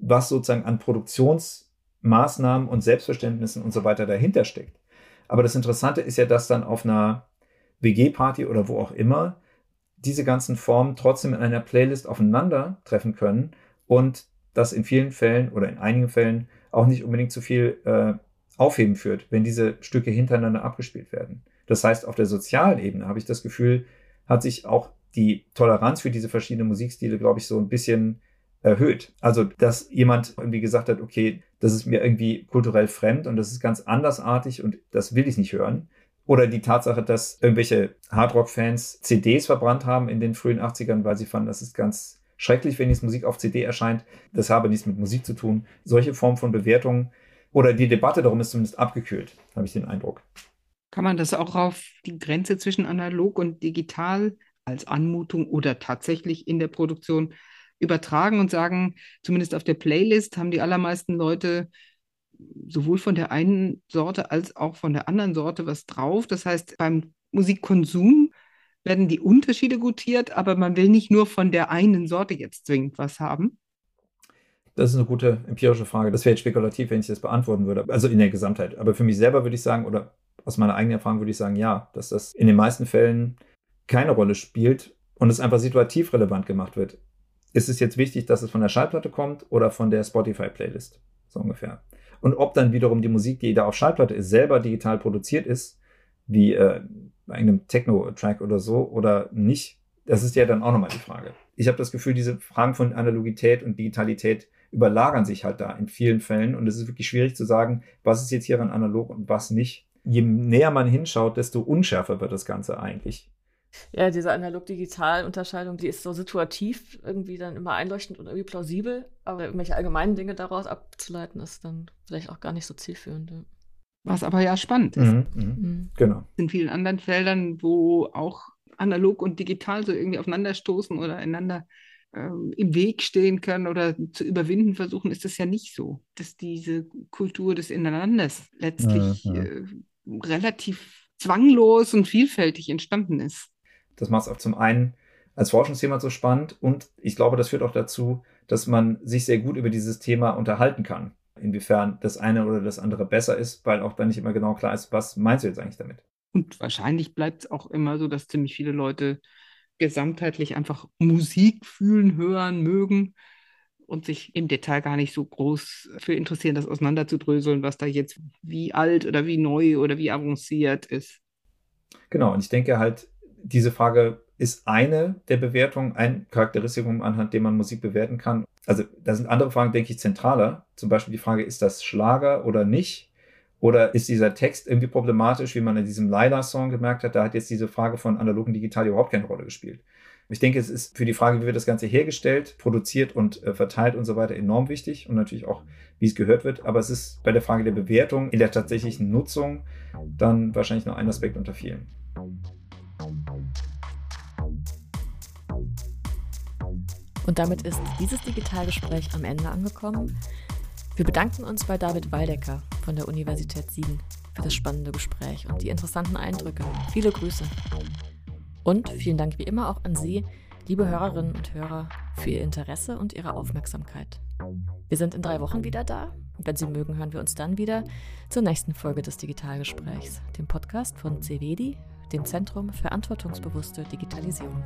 was sozusagen an Produktionsmaßnahmen und Selbstverständnissen und so weiter dahinter steckt. Aber das Interessante ist ja, dass dann auf einer WG-Party oder wo auch immer diese ganzen Formen trotzdem in einer Playlist aufeinandertreffen können und das in vielen Fällen oder in einigen Fällen auch nicht unbedingt zu viel äh, Aufheben führt, wenn diese Stücke hintereinander abgespielt werden. Das heißt, auf der sozialen Ebene habe ich das Gefühl, hat sich auch die Toleranz für diese verschiedenen Musikstile, glaube ich, so ein bisschen erhöht. Also, dass jemand irgendwie gesagt hat, okay, das ist mir irgendwie kulturell fremd und das ist ganz andersartig und das will ich nicht hören. Oder die Tatsache, dass irgendwelche Hardrock-Fans CDs verbrannt haben in den frühen 80ern, weil sie fanden, das ist ganz schrecklich, wenn jetzt Musik auf CD erscheint. Das habe nichts mit Musik zu tun. Solche Formen von Bewertungen oder die Debatte darum ist zumindest abgekühlt, habe ich den Eindruck. Kann man das auch auf die Grenze zwischen analog und digital als Anmutung oder tatsächlich in der Produktion übertragen und sagen, zumindest auf der Playlist haben die allermeisten Leute sowohl von der einen Sorte als auch von der anderen Sorte was drauf. Das heißt, beim Musikkonsum werden die Unterschiede gutiert, aber man will nicht nur von der einen Sorte jetzt zwingend was haben. Das ist eine gute empirische Frage. Das wäre jetzt spekulativ, wenn ich das beantworten würde. Also in der Gesamtheit. Aber für mich selber würde ich sagen, oder aus meiner eigenen Erfahrung würde ich sagen, ja, dass das in den meisten Fällen keine Rolle spielt und es einfach situativ relevant gemacht wird. Ist es jetzt wichtig, dass es von der Schallplatte kommt oder von der Spotify-Playlist? So ungefähr. Und ob dann wiederum die Musik, die da auf Schallplatte ist, selber digital produziert ist wie äh, bei einem Techno-Track oder so oder nicht? Das ist ja dann auch nochmal die Frage. Ich habe das Gefühl, diese Fragen von Analogität und Digitalität überlagern sich halt da in vielen Fällen und es ist wirklich schwierig zu sagen, was ist jetzt hier an analog und was nicht. Je näher man hinschaut, desto unschärfer wird das Ganze eigentlich. Ja, diese Analog-Digital-Unterscheidung, die ist so situativ irgendwie dann immer einleuchtend und irgendwie plausibel, aber irgendwelche allgemeinen Dinge daraus abzuleiten, ist dann vielleicht auch gar nicht so zielführend. Was aber ja spannend ist. Mhm, mh. mhm. Genau. In vielen anderen Feldern, wo auch analog und digital so irgendwie aufeinanderstoßen oder einander ähm, im Weg stehen können oder zu überwinden versuchen, ist das ja nicht so. Dass diese Kultur des Ineinanders letztlich ja, ja. Äh, relativ zwanglos und vielfältig entstanden ist. Das macht es auch zum einen als Forschungsthema so spannend und ich glaube, das führt auch dazu, dass man sich sehr gut über dieses Thema unterhalten kann. Inwiefern das eine oder das andere besser ist, weil auch dann nicht immer genau klar ist, was meinst du jetzt eigentlich damit? Und wahrscheinlich bleibt es auch immer so, dass ziemlich viele Leute gesamtheitlich einfach Musik fühlen, hören, mögen und sich im Detail gar nicht so groß für interessieren, das auseinanderzudröseln, was da jetzt wie alt oder wie neu oder wie avanciert ist. Genau, und ich denke halt, diese Frage ist eine der Bewertungen, ein Charakteristikum, anhand dem man Musik bewerten kann. Also da sind andere Fragen, denke ich, zentraler. Zum Beispiel die Frage, ist das Schlager oder nicht? Oder ist dieser Text irgendwie problematisch, wie man in diesem Laila-Song gemerkt hat? Da hat jetzt diese Frage von analogen digital überhaupt keine Rolle gespielt. Ich denke, es ist für die Frage, wie wird das Ganze hergestellt, produziert und äh, verteilt und so weiter enorm wichtig und natürlich auch, wie es gehört wird. Aber es ist bei der Frage der Bewertung in der tatsächlichen Nutzung dann wahrscheinlich nur ein Aspekt unter vielen. Und damit ist dieses Digitalgespräch am Ende angekommen. Wir bedanken uns bei David Waldecker von der Universität Siegen für das spannende Gespräch und die interessanten Eindrücke. Viele Grüße. Und vielen Dank wie immer auch an Sie, liebe Hörerinnen und Hörer, für Ihr Interesse und Ihre Aufmerksamkeit. Wir sind in drei Wochen wieder da. Wenn Sie mögen, hören wir uns dann wieder zur nächsten Folge des Digitalgesprächs, dem Podcast von CVEDI, dem Zentrum für verantwortungsbewusste Digitalisierung.